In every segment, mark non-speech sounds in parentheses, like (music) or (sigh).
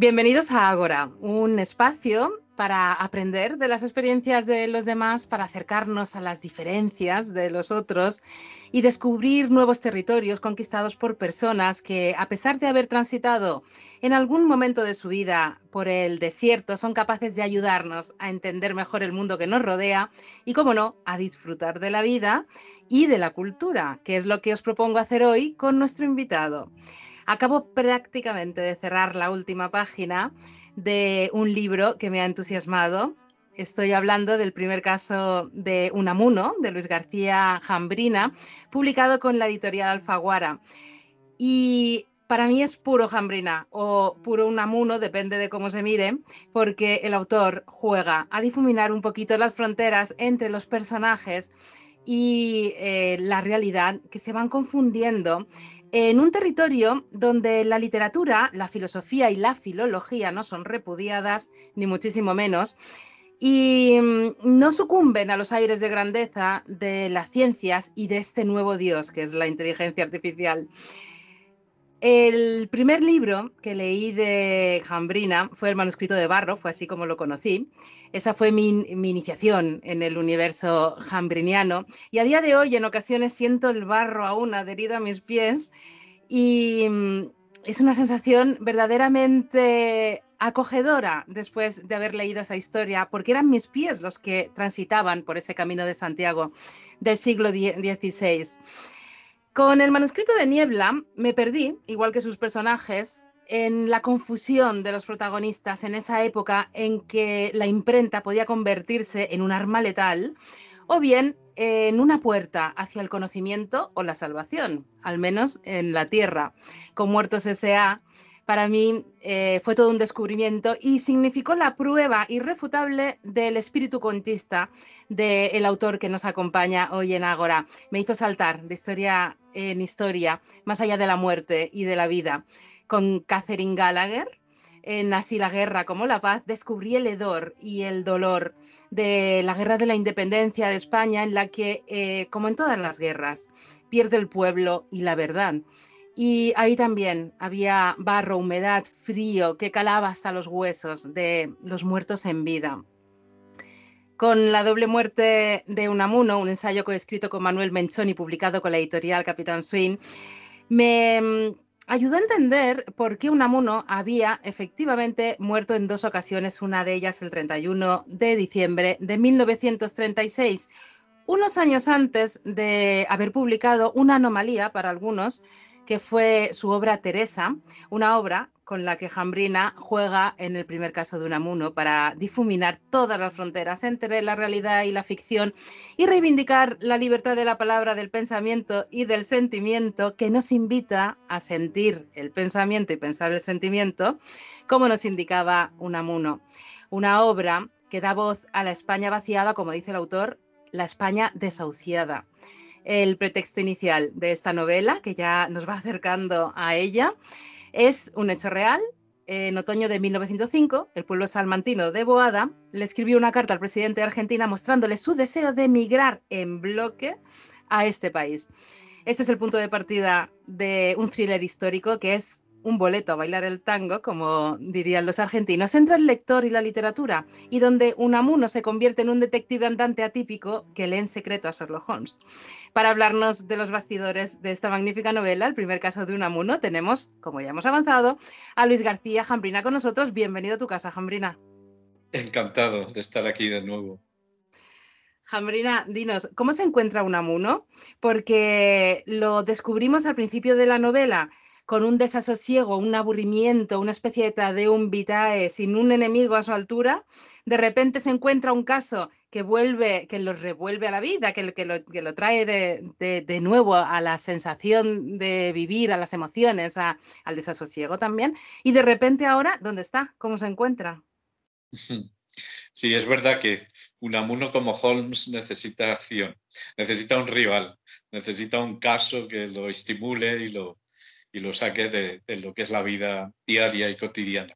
Bienvenidos a Agora, un espacio para aprender de las experiencias de los demás, para acercarnos a las diferencias de los otros y descubrir nuevos territorios conquistados por personas que, a pesar de haber transitado en algún momento de su vida por el desierto, son capaces de ayudarnos a entender mejor el mundo que nos rodea y, como no, a disfrutar de la vida y de la cultura, que es lo que os propongo hacer hoy con nuestro invitado. Acabo prácticamente de cerrar la última página de un libro que me ha entusiasmado. Estoy hablando del primer caso de Unamuno, de Luis García Jambrina, publicado con la editorial Alfaguara. Y para mí es puro Jambrina o puro Unamuno, depende de cómo se mire, porque el autor juega a difuminar un poquito las fronteras entre los personajes y eh, la realidad que se van confundiendo en un territorio donde la literatura, la filosofía y la filología no son repudiadas, ni muchísimo menos, y mm, no sucumben a los aires de grandeza de las ciencias y de este nuevo Dios que es la inteligencia artificial. El primer libro que leí de Jambrina fue el manuscrito de Barro, fue así como lo conocí. Esa fue mi, iniciación en el universo jambriniano y a día de hoy en ocasiones siento el barro aún adherido a mis pies y mm, es una sensación verdaderamente acogedora después de haber leído esa historia, porque eran mis pies los que transitaban por ese camino de Santiago del siglo XVI. Con el manuscrito de Niebla me perdí, igual que sus personajes, en la confusión de los protagonistas en esa época en que la imprenta podía convertirse en un arma letal o bien en una puerta hacia el conocimiento o la salvación, al menos en la Tierra. Con Muertos S.A para mí eh, fue todo un descubrimiento y significó la prueba irrefutable del espíritu contista del autor que nos acompaña hoy en Ágora. Me hizo saltar de historia en historia, más allá de la muerte y de la vida. Con Catherine Gallagher, en Así la guerra como la paz, descubrí el hedor y el dolor de la guerra de la independencia de España, en la que, eh, como en todas las guerras, pierde el pueblo y la verdad. Y ahí también había barro, humedad, frío que calaba hasta los huesos de los muertos en vida. Con La doble muerte de Unamuno, un ensayo coescrito con Manuel Menchón y publicado con la editorial Capitán Swing, me mm, ayudó a entender por qué Unamuno había efectivamente muerto en dos ocasiones, una de ellas el 31 de diciembre de 1936, unos años antes de haber publicado Una anomalía para algunos, que fue su obra Teresa, una obra con la que Jambrina juega en el primer caso de Unamuno para difuminar todas las fronteras entre la realidad y la ficción y reivindicar la libertad de la palabra, del pensamiento y del sentimiento que nos invita a sentir el pensamiento y pensar el sentimiento, como nos indicaba Unamuno. Una obra que da voz a la España vaciada, como dice el autor, la España desahuciada el pretexto inicial de esta novela, que ya nos va (laughs) acercando a ella. Es un hecho real. En otoño de 1905, el pueblo salmantino de Boada le escribió una carta al presidente de Argentina mostrándole su deseo de emigrar en bloque a este país. Este es el punto de partida de un thriller histórico que es un boleto a bailar el tango, como dirían los argentinos, entre el lector y la literatura, y donde Unamuno se convierte en un detective andante atípico que lee en secreto a Sherlock Holmes. Para hablarnos de los bastidores de esta magnífica novela, el primer caso de Unamuno, tenemos, como ya hemos avanzado, a Luis García Jambrina con nosotros. Bienvenido a tu casa, Jambrina. Encantado de estar aquí de nuevo. Jambrina, dinos, ¿cómo se encuentra Unamuno? Porque lo descubrimos al principio de la novela con un desasosiego, un aburrimiento, una especie de tradeum vitae, sin un enemigo a su altura, de repente se encuentra un caso que vuelve, que lo revuelve a la vida, que, lo, que lo, trae de, nuevo a la sensación de vivir, a las emociones, al desasosiego también. Y de repente ahora, ¿dónde está? ¿Cómo se encuentra? Sí, es verdad que un amuno como Holmes necesita acción, necesita un rival, necesita un caso que lo estimule y lo, y lo saque de, lo que es la vida diaria y cotidiana.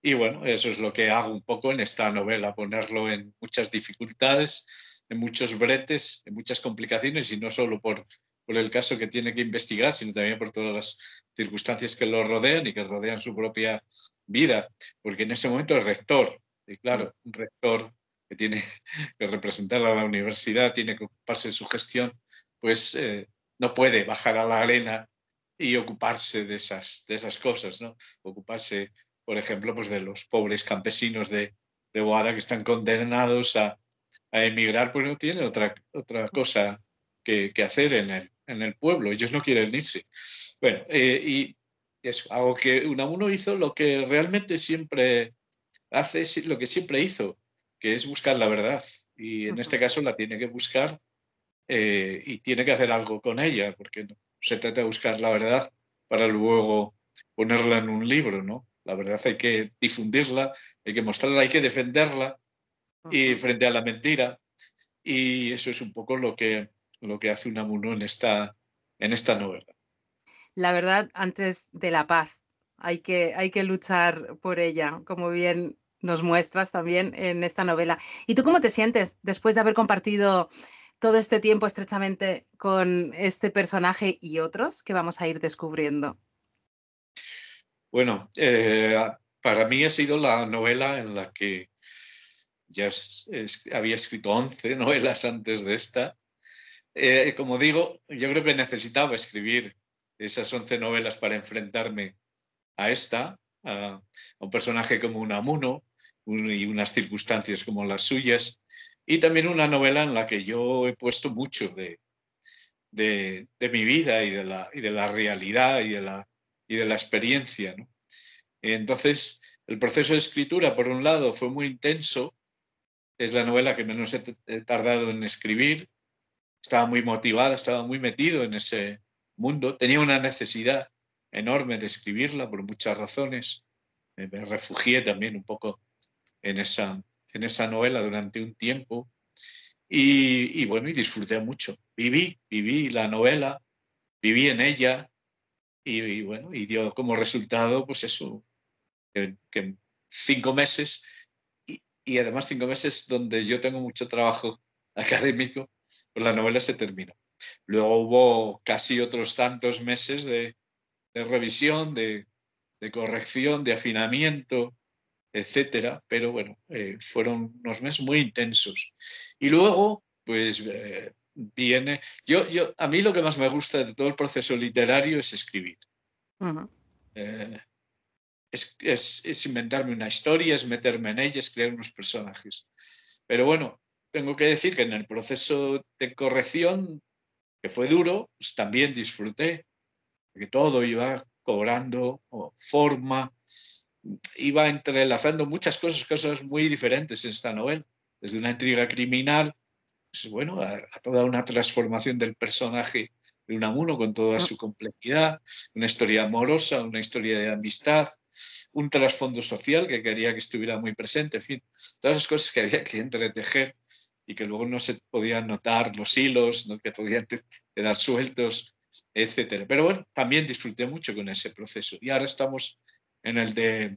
Y bueno, eso es lo que hago un poco en esta novela, ponerlo en muchas dificultades, en muchos bretes, en muchas complicaciones y no solo por, por el caso que tiene que investigar, sino también por todas las circunstancias que lo rodean y que rodean su propia vida, porque en ese momento es rector, y claro, un rector que tiene (laughs) que representar a la universidad, tiene que ocuparse de su gestión, pues eh, no puede bajar a la arena y ocuparse de esas, de esas cosas, ¿no? Ocuparse, por ejemplo, pues de los pobres campesinos de, de Boada que están condenados a, a emigrar, pues no tiene otra, otra cosa que, que hacer en el, en el, pueblo. Ellos no quieren irse. Bueno, eh, y es algo que Unamuno hizo lo que realmente siempre hace, lo que siempre hizo, que es buscar la verdad. Y en este caso la tiene que buscar eh, y tiene que hacer algo con ella, porque no se trata de buscar la verdad para luego ponerla en un libro, ¿no? La verdad hay que difundirla, hay que mostrarla, hay que defenderla y frente a la mentira. Y eso es un poco lo que, lo que hace Unamuno en esta, en esta novela. La verdad antes de la paz. Hay que, hay que luchar por ella, como bien nos muestras también en esta novela. ¿Y tú cómo te sientes después de haber compartido todo este tiempo estrechamente con este personaje y otros que vamos a ir descubriendo? Bueno, eh, para mí ha sido la novela en la que ya había escrito 11 (laughs) novelas antes de esta. Eh, como digo, yo creo que necesitaba escribir esas 11 novelas para enfrentarme a esta, a, un personaje como Unamuno y unas circunstancias como las suyas, y también una novela en la que yo he puesto mucho de, de, mi vida y de, la, y de la realidad y de la, y de la experiencia. Entonces, el proceso de escritura, por un lado, fue muy intenso. Es la novela que menos he tardado en escribir. Estaba muy motivada, estaba muy metido en ese mundo. Tenía una necesidad enorme de escribirla por muchas razones. Me refugié también un poco en esa, en esa novela durante un tiempo y, bueno, y disfruté mucho. Viví, viví la novela, viví en ella y, bueno, y dio como resultado pues eso, que, cinco meses y, y, además cinco meses donde yo tengo mucho trabajo (laughs) académico, pues la novela se terminó. Luego hubo casi otros tantos meses de, de revisión, de, de corrección, de afinamiento, etcétera, pero bueno, eh, fueron unos meses muy intensos. Y luego, pues eh, viene, yo, yo, a mí lo que más me gusta de todo el proceso literario es escribir. Eh, es, es, es, inventarme una historia, es meterme en ella, es crear unos personajes. Pero bueno, tengo que decir que en el proceso de corrección, que fue duro, pues también disfruté, que todo iba cobrando forma, iba entrelazando muchas cosas, cosas muy diferentes en esta novela, desde una intriga criminal, pues bueno, a, toda una transformación del personaje de Unamuno con toda ah. su complejidad, una historia amorosa, una historia de amistad, un trasfondo social que quería que estuviera muy presente, en fin, todas las cosas que había que entretejer y que luego no se podían notar los hilos, ¿no? que podían quedar sueltos, etcétera. Pero bueno, también disfruté mucho con ese proceso. Y ahora estamos en el de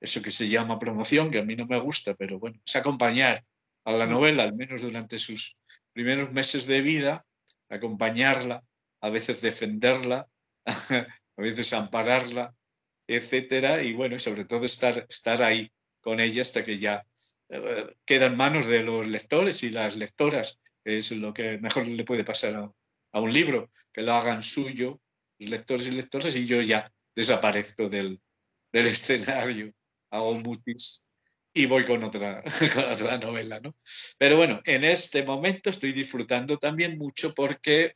eso que se llama promoción, que a mí no me gusta, pero bueno, es acompañar a la novela, al menos durante sus primeros meses de vida, acompañarla, a veces defenderla, (laughs) a veces ampararla, etcétera, y bueno, sobre todo estar, estar ahí con ella hasta que ya eh, queda en manos de los lectores y las lectoras, que es lo que mejor le puede pasar a, a un libro, que lo hagan suyo, los lectores y lectoras, y yo ya desaparezco del, del escenario, hago mutis y voy (laughs) con otra, novela. ¿no? Pero bueno, en este momento estoy disfrutando también mucho porque,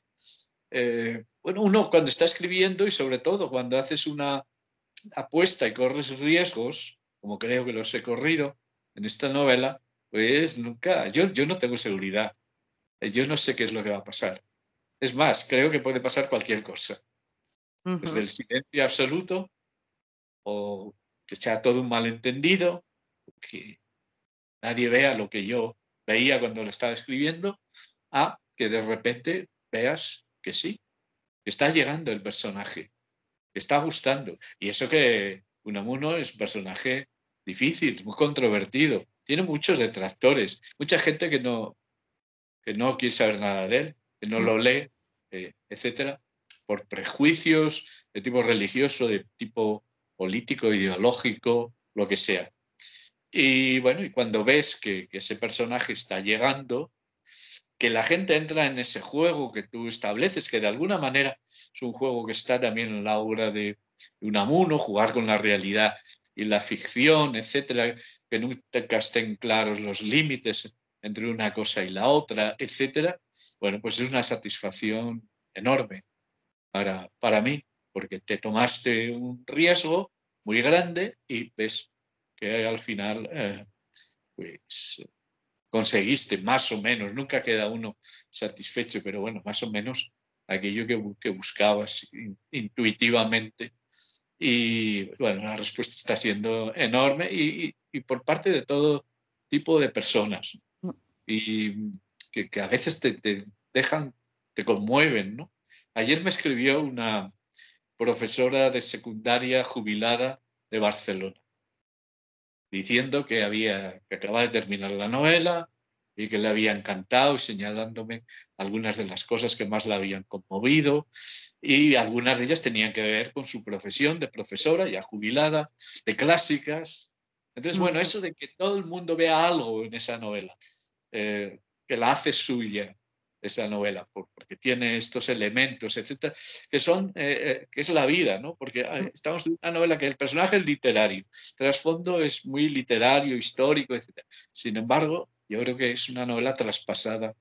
eh, bueno, uno cuando está escribiendo y sobre todo cuando haces una apuesta y corres riesgos, como creo que los he corrido en esta novela, pues nunca, yo no tengo seguridad. Yo no sé qué es lo que va a pasar. Es más, creo que puede pasar cualquier cosa desde el silencio absoluto o que sea todo un malentendido, que nadie vea lo que yo veía cuando lo estaba escribiendo, a que de repente veas que sí, que está llegando el personaje, que está gustando. Y eso que Unamuno es un personaje difícil, muy controvertido, tiene muchos detractores, mucha gente que no, que no quiere saber nada de él, que no lo lee, eh, etcétera, por prejuicios de tipo religioso, de tipo político, ideológico, lo que sea. Y bueno, y cuando ves que, ese personaje está llegando, que la gente entra en ese juego que tú estableces, que de alguna manera es un juego que está también en la obra de Unamuno, jugar con la realidad y la ficción, etcétera, que nunca estén claros los límites entre una cosa y la otra, etcétera, bueno, pues es una satisfacción enorme para, para mí, porque te tomaste un riesgo muy grande y ves que al final eh, pues conseguiste más o menos, nunca queda uno satisfecho, pero bueno, más o menos aquello que, que buscabas intuitivamente. Y bueno, la respuesta está siendo enorme y, y por parte de todo tipo de personas y que, a veces te, dejan, te conmueven, ¿no? Ayer me escribió una profesora de secundaria jubilada de Barcelona, diciendo que había que acababa de terminar la novela y que le había encantado y señalándome algunas de las cosas que más la habían conmovido y algunas de ellas tenían que ver con su profesión de profesora ya jubilada de clásicas. Entonces, bueno, eso de que todo el mundo vea algo en esa novela, eh, que la hace suya esa novela, porque tiene estos elementos, etcétera, que son, eh, eh, que es la vida, ¿no? Porque mm. estamos en una novela que el personaje es literario, el trasfondo es muy literario, histórico, etcétera. Sin embargo, yo creo que es una novela traspasada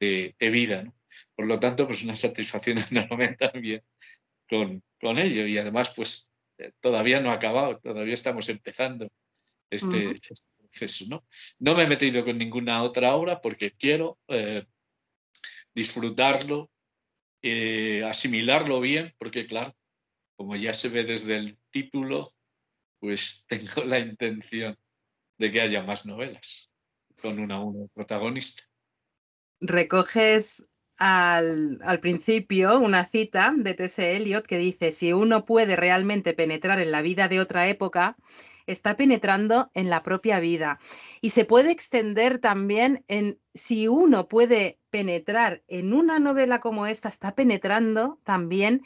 de, vida, ¿no? Por lo tanto, pues una satisfacción (laughs) enorme también con, con ello. Y además, pues todavía no ha acabado, todavía estamos empezando este, ¿no? no me he metido con ninguna otra obra porque quiero eh, disfrutarlo, eh, asimilarlo bien, porque claro, como ya se ve desde el título, pues (laughs) tengo la intención de que haya más novelas con una, una protagonista. Recoges al, al, principio una cita de T.S. Eliot que dice, si uno puede realmente penetrar en la vida de otra época, está penetrando en la propia vida. Y se puede extender también en si uno puede penetrar en una novela como esta, está penetrando también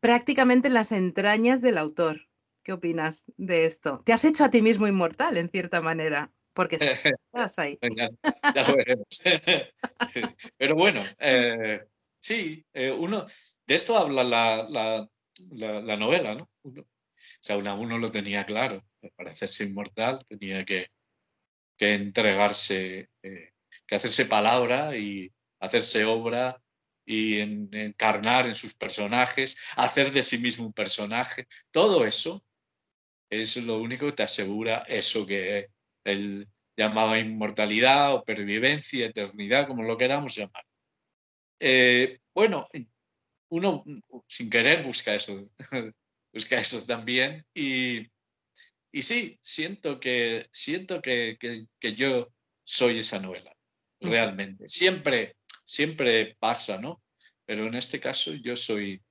prácticamente en las entrañas del autor. ¿Qué opinas de esto? Te has hecho a ti mismo inmortal, en cierta manera, porque (laughs) estás ahí. (laughs) Ya, lo veremos. (laughs) Pero bueno, eh, sí, eh, uno, de esto habla la, la, novela, ¿no? O sea, uno lo tenía claro. Para hacerse inmortal tenía que, que entregarse, eh, que hacerse palabra y hacerse obra y encarnar en sus personajes, hacer de sí mismo un personaje. Todo eso es lo único que te asegura eso que él llamaba inmortalidad o pervivencia, eternidad, como lo queramos llamar. Eh, bueno, uno sin querer busca eso, (laughs) busca eso también. Y, y sí, siento que, siento que, que, yo soy esa novela, realmente. Siempre, siempre pasa, ¿no? Pero en este caso yo soy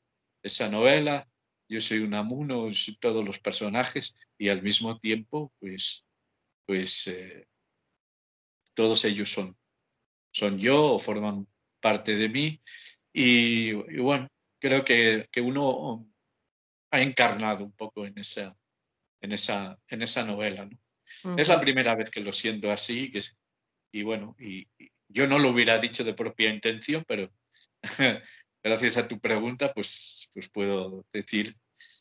esa novela, yo soy un amuno, todos los personajes y al mismo tiempo, pues, pues eh, todos ellos son, son yo o forman parte de mí. Y, y bueno, creo que, que uno ha encarnado un poco en esa, en esa, en esa novela. ¿no? Es la primera vez que lo siento así que, y bueno, y, yo no lo hubiera dicho de propia intención, pero (laughs) gracias a tu pregunta pues, pues puedo decir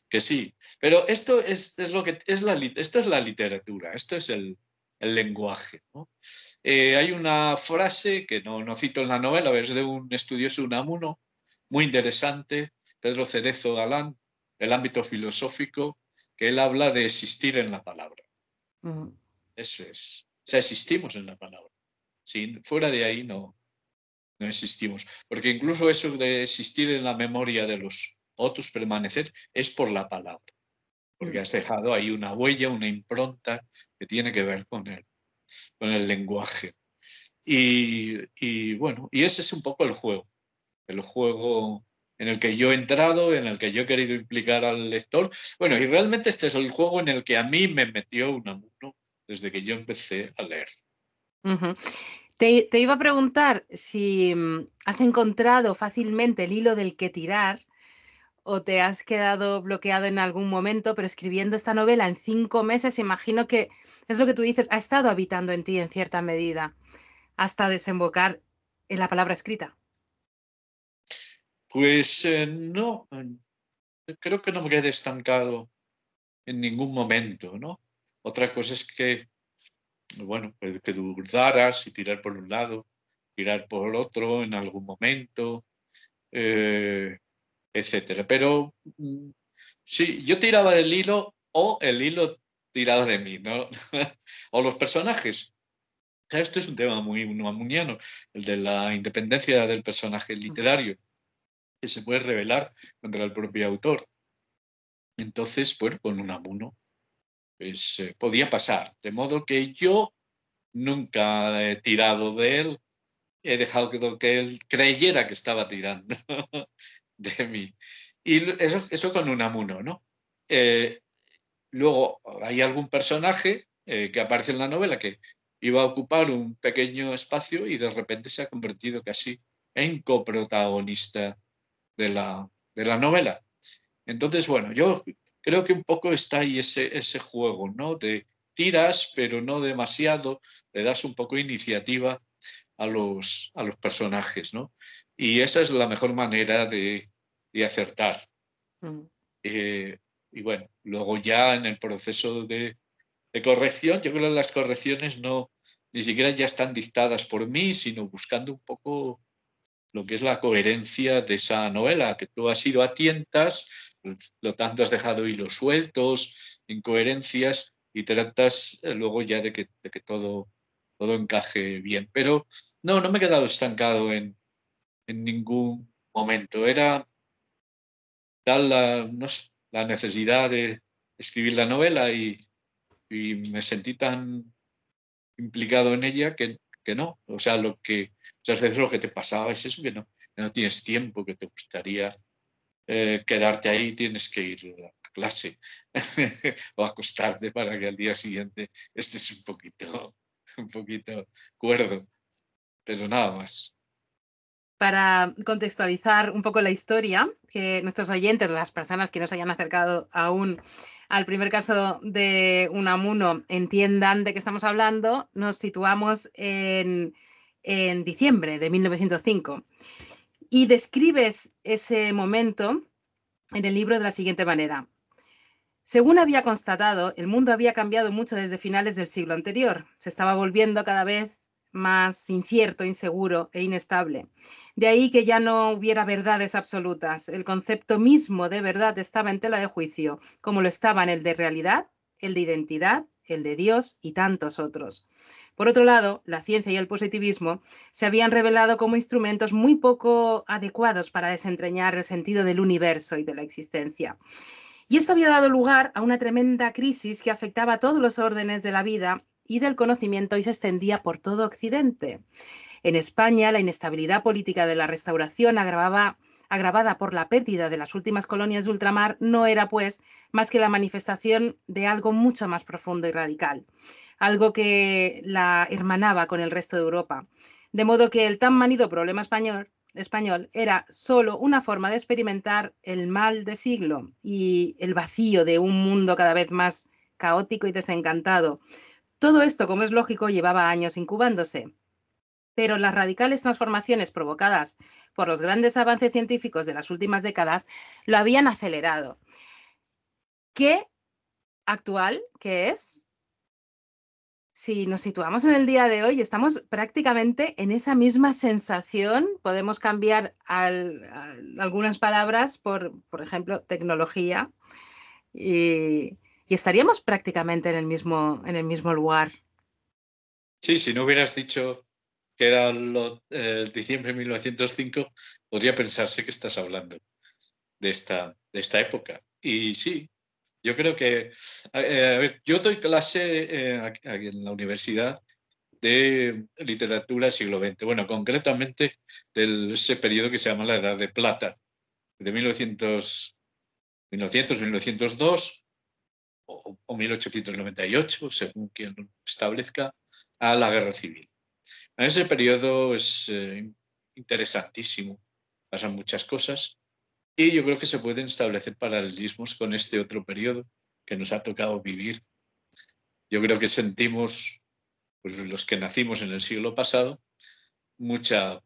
que sí. Pero esto es, es lo que es la, esto es la literatura, esto es el, el lenguaje. ¿no? Eh, hay una frase que no, no cito en la novela, es de un estudioso Unamuno, muy interesante, Pedro Cerezo Galán, el ámbito filosófico, que él habla de existir en la palabra. Eso es. O sea, existimos en la palabra. Sin, fuera de ahí no, no existimos. Porque incluso eso de existir en la memoria de los otros, permanecer, es por la palabra. Porque has dejado ahí una huella, una impronta que tiene que ver con el, con el lenguaje. Y, y bueno, y ese es un poco el juego. El juego en el que yo he entrado, en el que yo he querido implicar al lector. Bueno, y realmente este es el juego en el que a mí me metió un Unamuno desde que yo empecé a leer. Te, iba a preguntar si mm, has encontrado fácilmente el hilo del que tirar o te has quedado bloqueado en algún momento, pero escribiendo esta novela en cinco meses, imagino que es lo que tú dices, ha estado habitando en ti en cierta medida hasta desembocar en la palabra escrita. Pues eh, no, creo que no me quedé estancado en ningún momento, ¿no? Otra cosa es que bueno, pues que dudaras y tirar por un lado, tirar por otro en algún momento, eh, etcétera. Pero mm, sí, yo tiraba del hilo o el hilo tiraba de mí, ¿no? (laughs) o los personajes. Esto es un tema muy unamuniano, el de la independencia del personaje literario, que se puede revelar contra el propio autor. Entonces, bueno, con un amuno pues, eh, podía pasar. De modo que yo nunca he tirado de él, he dejado que, él creyera que estaba tirando (laughs) de mí. Y eso, eso con un amuno, ¿no? Eh, luego hay algún personaje eh, que aparece en la novela que iba a ocupar un pequeño espacio y de repente se ha convertido casi en coprotagonista de la, de la novela. Entonces, bueno, yo creo que un poco está ahí ese, ese juego, ¿no? De tiras, pero no demasiado, le das un poco de iniciativa a los, a los personajes, ¿no? Y esa es la mejor manera de, acertar. Mm. Eh, y bueno, luego ya en el proceso de, de, corrección, yo creo que las correcciones no, ni siquiera ya están dictadas por mí, sino buscando un poco lo que es la coherencia de esa novela, que tú has ido a tientas, lo tanto has dejado hilos sueltos, incoherencias, y tratas eh, luego ya de que, de que todo, todo encaje bien. Pero no, no me he quedado estancado en, en ningún momento. Era tal la, no la necesidad de escribir la novela y, y, me sentí tan implicado en ella que, que no. O sea, lo que muchas veces lo que te pasaba es eso, que no, no tienes tiempo, que te gustaría eh, quedarte ahí, tienes que ir a clase (laughs) o acostarte para que al día siguiente estés un poquito, (laughs) un poquito cuerdo, pero nada más. Para contextualizar un poco la historia, que nuestros oyentes, las personas que nos hayan acercado aún al primer caso de Unamuno entiendan de qué estamos hablando, nos situamos en, en diciembre de 1905. Y describes ese momento en el libro de la siguiente manera. Según había constatado, el mundo había cambiado mucho desde finales del siglo anterior. Se estaba volviendo cada vez más incierto, inseguro e inestable. De ahí que ya no hubiera verdades absolutas. El concepto mismo de verdad estaba en tela de juicio, como lo estaban el de realidad, el de identidad, el de Dios y tantos otros. Por otro lado, la ciencia y el positivismo se habían revelado como instrumentos muy poco adecuados para desentrañar el sentido del universo y de la existencia. Y esto había dado lugar a una tremenda crisis que afectaba a todos los órdenes de la vida y del conocimiento y se extendía por todo Occidente. En España, la inestabilidad política de la restauración agravada por la pérdida de las últimas colonias de ultramar, no era pues más que la manifestación de algo mucho más profundo y radical algo que la hermanaba con el resto de Europa. De modo que el tan manido problema español, español era solo una forma de experimentar el mal de siglo y el vacío de un mundo cada vez más caótico y desencantado. Todo esto, como es lógico, llevaba años incubándose. Pero las radicales transformaciones provocadas por los grandes avances científicos de las últimas décadas lo habían acelerado. ¿Qué actual, que es si nos situamos en el día de hoy, estamos prácticamente en esa misma sensación. Podemos cambiar algunas palabras por, por ejemplo, tecnología y, estaríamos prácticamente en el, mismo, en el mismo lugar. Sí, si no hubieras dicho que era lo, eh, diciembre de 1905, podría pensarse que estás hablando de esta, de esta época. Y sí, yo creo que, eh, a ver, yo doy clase eh, aquí en la universidad de literatura siglo XX, bueno, concretamente de ese periodo que se llama la Edad de Plata, de 1900, 1900 1902 o, 1898, según quien lo establezca, a la Guerra Civil. Ese periodo es eh, interesantísimo, pasan muchas cosas y yo creo que se pueden establecer paralelismos con este otro periodo que nos ha tocado vivir. Yo creo que sentimos, pues los que nacimos en el siglo pasado, mucha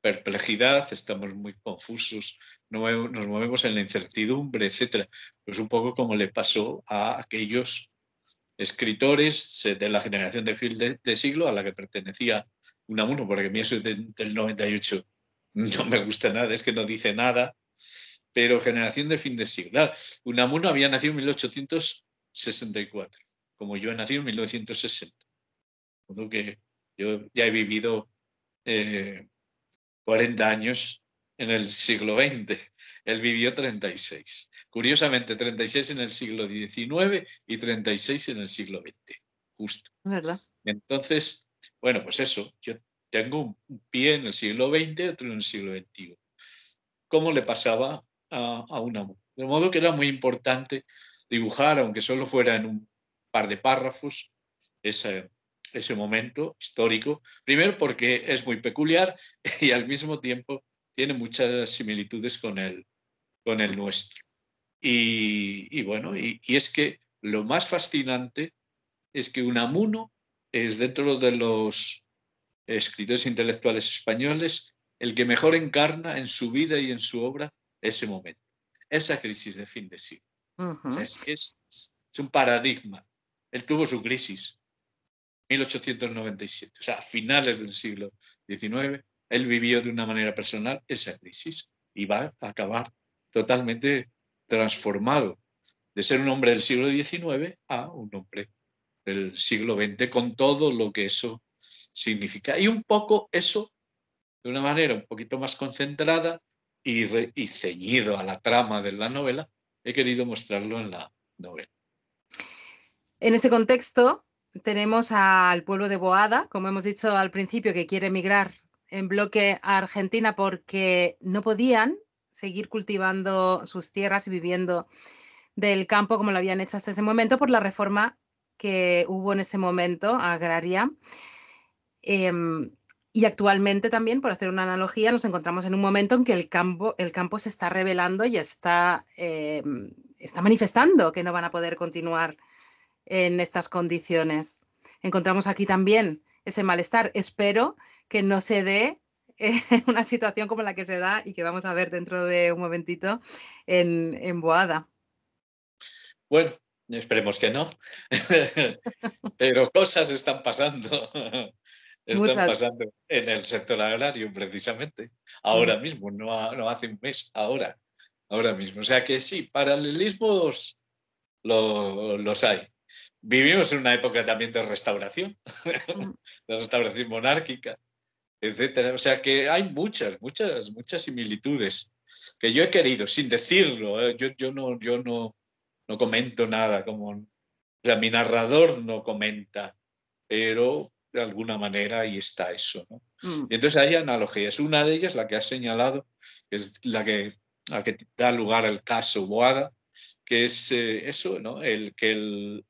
perplejidad, estamos muy confusos, nos movemos en la incertidumbre, etc. Pues un poco como le pasó a aquellos escritores de la generación de fin de, siglo a la que pertenecía Unamuno, porque a mí eso del, 98 no me gusta nada, es que no dice nada, pero generación de fin de siglo. Unamuno había nacido en 1864, como yo he nacido en 1960. Modo que yo ya he vivido 40 eh, años en el siglo XX. Él vivió 36. Curiosamente, 36 en el siglo XIX y 36 en el siglo XX. Justo. ¿Verdad? Entonces, bueno, pues eso, yo tengo un pie en el siglo XX, otro en el siglo XXI. ¿Cómo le pasaba a, a una De modo que era muy importante dibujar, aunque solo fuera en un par de párrafos, ese, ese momento histórico. Primero porque es muy peculiar (laughs) y al mismo tiempo tiene muchas similitudes con el, con el nuestro. Y, bueno, y, es que lo más fascinante es que Unamuno es dentro de los escritores intelectuales españoles el que mejor encarna en su vida y en su obra ese momento, esa crisis de fin de siglo. es, es, un paradigma. Él tuvo su crisis, 1897, o sea, a finales del siglo XIX, él vivió de una manera personal esa crisis y va a acabar totalmente transformado de ser un hombre del siglo XIX a un hombre del siglo XX, con todo lo que eso significa. Y un poco eso, de una manera un poquito más concentrada y, y ceñido a la trama de la novela, he querido mostrarlo en la novela. En ese contexto tenemos al pueblo de Boada, como hemos dicho al principio, que quiere emigrar en bloque a Argentina porque no podían seguir cultivando sus tierras y viviendo del campo como lo habían hecho hasta ese momento por la reforma que hubo en ese momento agraria. Em, y actualmente también, por hacer una analogía, nos encontramos en un momento en que el campo, el campo se está revelando y está, em, está manifestando que no van a poder continuar en estas condiciones. Encontramos aquí también ese malestar. Espero que no se dé (laughs) una situación como la que se da y que vamos a ver dentro de un momentito en, en Boada. Bueno, esperemos que no, (laughs) pero cosas están pasando. Están pasando en el sector agrario precisamente, ahora mm. mismo, no, no hace un mes, ahora, ahora mismo. O sea que sí, paralelismos los hay vivimos en una época también de restauración, mm. (laughs) de restauración monárquica, etcétera. O sea que hay muchas, muchas, muchas similitudes que yo he querido, sin decirlo. ¿eh? Yo, yo, no, yo no, no comento nada, como o sea, mi narrador no comenta, pero de alguna manera ahí está eso. ¿no? Mm. Y entonces hay analogías. Una de ellas, la que has señalado, es la que, la que da lugar al caso Boada, que es eh, eso, ¿no? el, que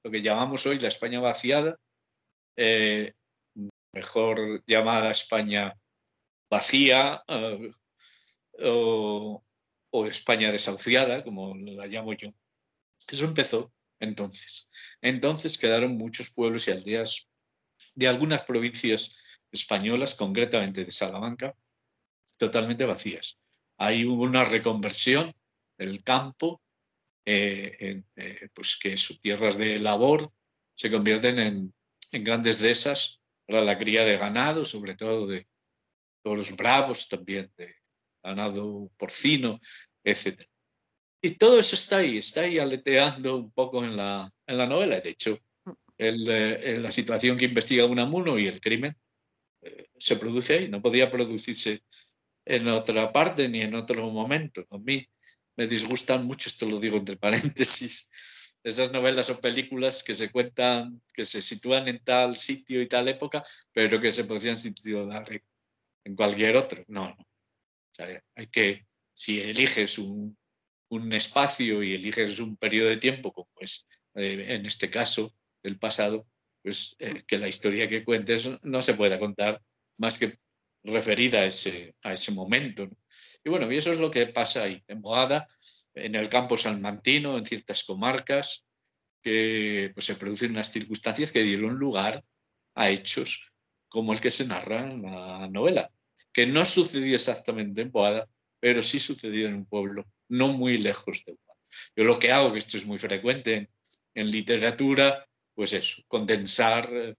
lo que llamamos hoy la España vaciada, eh, mejor llamada España vacía eh, o, España desahuciada, como la llamo yo. Eso empezó entonces. Entonces quedaron muchos pueblos y aldeas de algunas provincias españolas, concretamente de Salamanca, totalmente vacías. Hubo una reconversión del campo eh, eh, pues que sus tierras de labor se convierten en, grandes dehesas para la cría de ganado, sobre todo de toros bravos, también de ganado porcino, etc. Y todo eso está ahí, está ahí aleteando un poco en la, en la novela. De hecho, eh, la situación que investiga Unamuno y el crimen se produce ahí, no podía producirse en otra parte ni en otro momento. A mí me disgustan mucho, esto lo digo entre paréntesis, esas novelas o películas que se cuentan, que se sitúan en tal sitio y tal época, pero que se podrían situar en cualquier otro. No, no. hay que, si eliges un, un, espacio y eliges un periodo de tiempo, como es eh, en este caso el pasado, pues eh, que la historia que cuentes no se pueda contar más que referida a ese, a ese momento. Y bueno, y eso es lo que pasa ahí, en Boada, en el campo salmantino, en ciertas comarcas, que pues, se producen unas circunstancias que dieron lugar a hechos como el que se narra en la novela, que no sucedió exactamente en Boada, pero sí sucedió en un pueblo no muy lejos de Boada. Yo lo que hago, que esto es muy frecuente en, literatura, pues eso, condensar eh,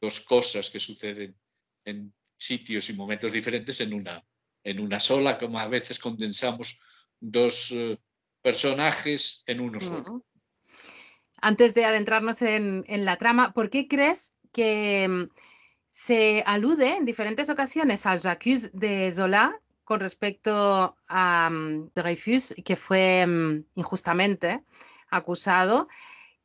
dos cosas que suceden en sitios y momentos diferentes en una, en una sola, como a veces condensamos dos eh, personajes en uno solo. Antes de adentrarnos en, la trama, ¿por qué crees que mm, se alude en diferentes ocasiones al Jacques de Zola con respecto a um, Dreyfus, que fue mm, injustamente acusado?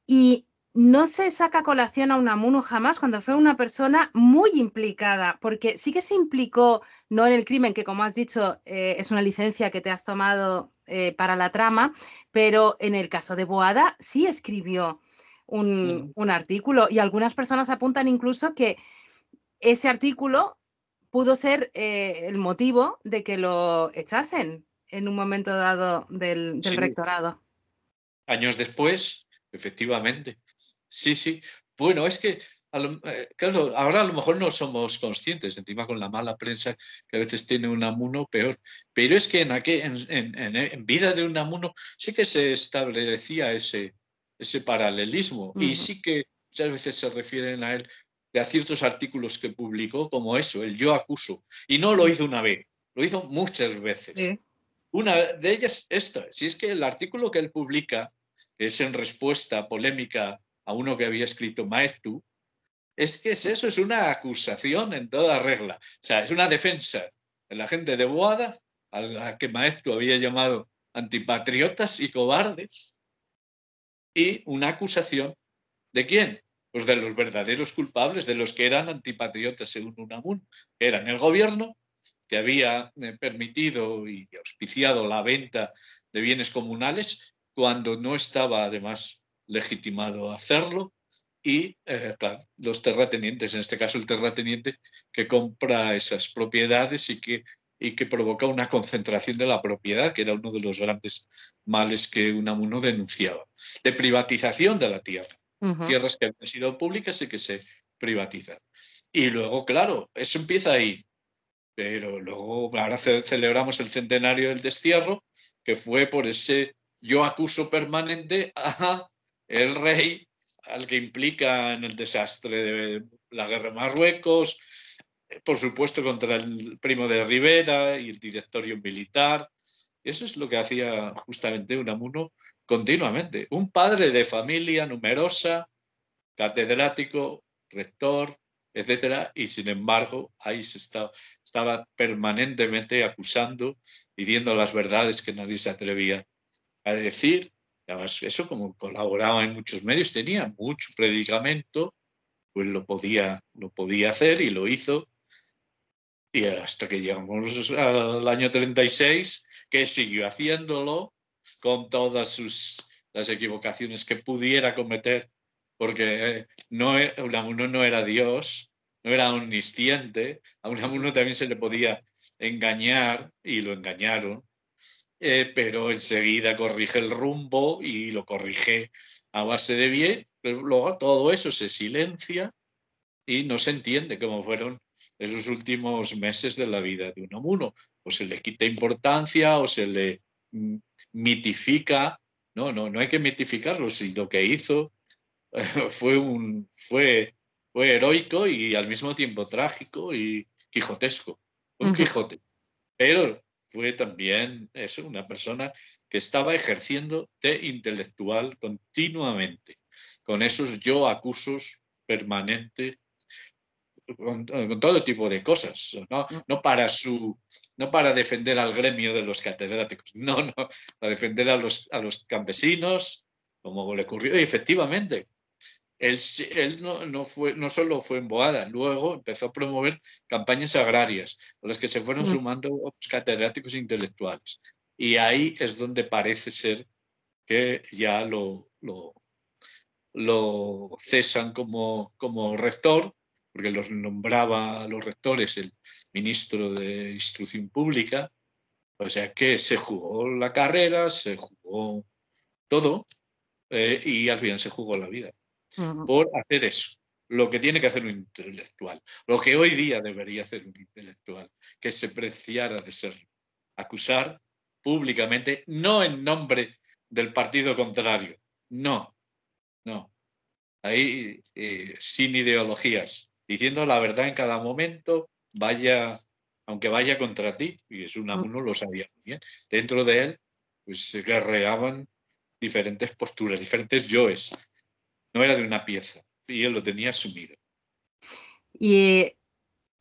Y no se saca colación a Unamuno jamás cuando fue una persona muy implicada, porque sí que se implicó, no en el crimen, que como has dicho eh, es una licencia que te has tomado eh, para la trama, pero en el caso de Boada sí escribió un, artículo y algunas personas apuntan incluso que ese artículo pudo ser eh, el motivo de que lo echasen en un momento dado del, rectorado. Años después, efectivamente. Sí, sí. Bueno, es que eh, claro, ahora a lo mejor no somos conscientes, encima con la mala prensa que a veces tiene un amuno peor, pero es que en, en, vida de un amuno sí que se establecía ese, ese paralelismo. Y sí que muchas veces se refieren a él de a ciertos artículos que publicó como eso, el yo acuso, y no lo hizo una vez, lo hizo muchas veces. Una de ellas esta, si es que el artículo que él publica, es en respuesta polémica a uno que había escrito Maestu, es que es eso, es una acusación en toda regla. O sea, es una defensa de la gente de Boada, a la que Maestu había llamado antipatriotas y cobardes, y una acusación de quién? Pues de los verdaderos culpables, de los que eran antipatriotas según Unamun, que eran el gobierno, que había eh, permitido y auspiciado la venta de bienes comunales cuando no estaba además legitimado hacerlo, y eh, los terratenientes, en este caso el terrateniente que compra esas propiedades y que, y que provoca una concentración de la propiedad, que era uno de los grandes males que Unamuno denunciaba, de privatización de la tierra. Tierras que han sido públicas y que se privatizan. Y luego, claro, eso empieza ahí. Pero luego, ahora celebramos el centenario del destierro, que fue por ese yo acuso permanente a el rey al que implica en el desastre de la guerra de Marruecos, por supuesto contra el primo de Rivera y el directorio militar. Eso es lo que hacía justamente Unamuno continuamente. Un padre de familia numerosa, catedrático, rector, etcétera, y sin embargo ahí se estaba, permanentemente acusando, diciendo las verdades que nadie se atrevía a decir Además, eso como colaboraba en muchos medios, tenía mucho predicamento, pues lo podía, lo podía hacer y lo hizo. Y hasta que llegamos al año 36, que siguió haciéndolo con todas sus, las equivocaciones que pudiera cometer, porque eh, no, e, uno no era Dios, no era omnisciente, a uno también se le podía engañar y lo engañaron eh, pero enseguida corrige el rumbo y lo corrige a base de bien. luego todo eso se silencia y no se entiende cómo fueron esos últimos meses de la vida de un amuno. O se le quita importancia o se le mm, mitifica. No, no, no hay que mitificarlo. Si lo que hizo (laughs) fue, un, fue, fue heroico y al mismo tiempo trágico y quijotesco. Un Quijote. Pero fue también eso, una persona que estaba ejerciendo de intelectual continuamente, con esos yo acusos permanentes, con, todo tipo de cosas, ¿no? Mm. No, para su, no para defender al gremio de los catedráticos, (laughs) no, no, para defender a los, a los campesinos, como le ocurrió. Y efectivamente, él, no, fue, no solo fue en Boada, luego empezó a promover campañas agrarias, a las que se fueron mm. sumando catedráticos intelectuales. Y ahí es donde parece ser que ya lo, lo, cesan como, como rector porque los nombraba a los rectores el ministro de Instrucción Pública, o sea que se jugó la carrera, se jugó todo eh, y al final se jugó la vida por hacer eso. Lo que tiene que hacer un intelectual, lo que hoy día debería hacer un intelectual, que se preciara de ser, acusar públicamente, no en nombre del partido contrario, no, no. Ahí eh, sin ideologías, diciendo la verdad en cada momento, vaya, aunque vaya contra ti, y es un amuno lo sabía muy bien, dentro de él pues se guerreaban diferentes posturas, diferentes yoes. No era de una pieza, y él lo tenía asumido. Y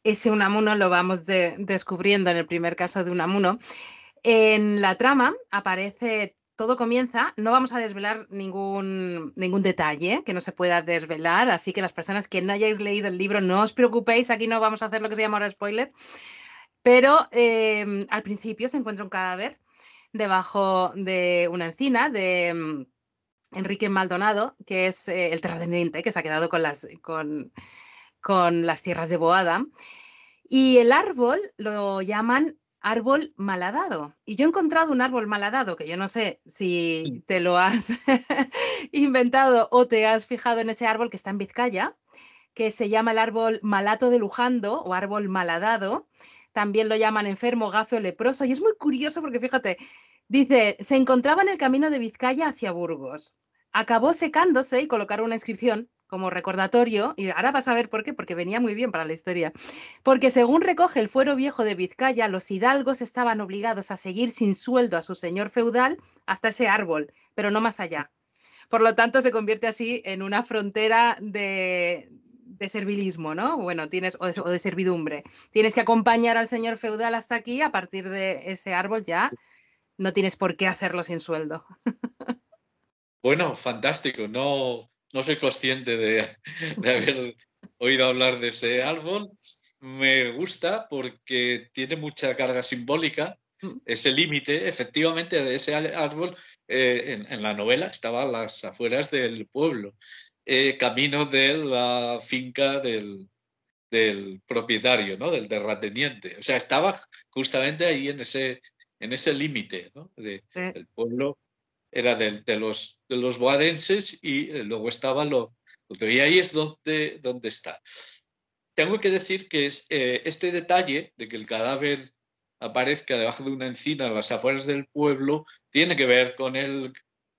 ese Unamuno lo vamos descubriendo en el primer caso de Unamuno. En la trama aparece, todo comienza, no vamos a desvelar ningún, ningún detalle que no se pueda desvelar, así que las personas que no hayáis leído el libro, no os preocupéis, aquí no vamos a hacer lo que se llama ahora spoiler, pero em, al principio se encuentra un cadáver debajo de una encina de Enrique Maldonado, que es eh, el terrateniente que se ha quedado con las, con, con las tierras de Boada. Y el árbol lo llaman árbol maladado. Y yo he encontrado un árbol maladado, que yo no sé si te lo has (laughs) inventado o te has fijado en ese árbol que está en Vizcaya, que se llama el árbol malato de Lujando o árbol maladado. También lo llaman enfermo, gafo leproso. Y es muy curioso porque fíjate, dice, se encontraba en el camino de Vizcaya hacia Burgos acabó secándose y colocaron una inscripción como recordatorio, y ahora vas a ver por qué, porque venía muy bien para la historia. Porque según recoge el fuero viejo de Vizcaya, los hidalgos estaban obligados a seguir sin sueldo a su señor feudal hasta ese árbol, pero no más allá. Por lo tanto, se convierte así en una frontera de, servilismo, ¿no? Bueno, tienes, o de, servidumbre. Tienes que acompañar al señor feudal hasta aquí, a partir de ese árbol ya no tienes por qué hacerlo sin sueldo. (laughs) Bueno, fantástico. No, no soy consciente de, haber oído hablar de ese árbol. Me gusta porque tiene mucha carga simbólica. Mm. Ese límite, efectivamente, de ese árbol eh, en, la novela estaba a las afueras del pueblo, eh, camino de la finca del, propietario, ¿no? del terrateniente. O sea, estaba justamente ahí en ese, en ese límite ¿no? de, del pueblo era de, los, de los boadenses y eh, luego estaba lo. Y ahí es donde, donde está. Tengo que decir que es, eh, este detalle de que el cadáver aparezca debajo de una encina a las afueras del pueblo tiene que ver con el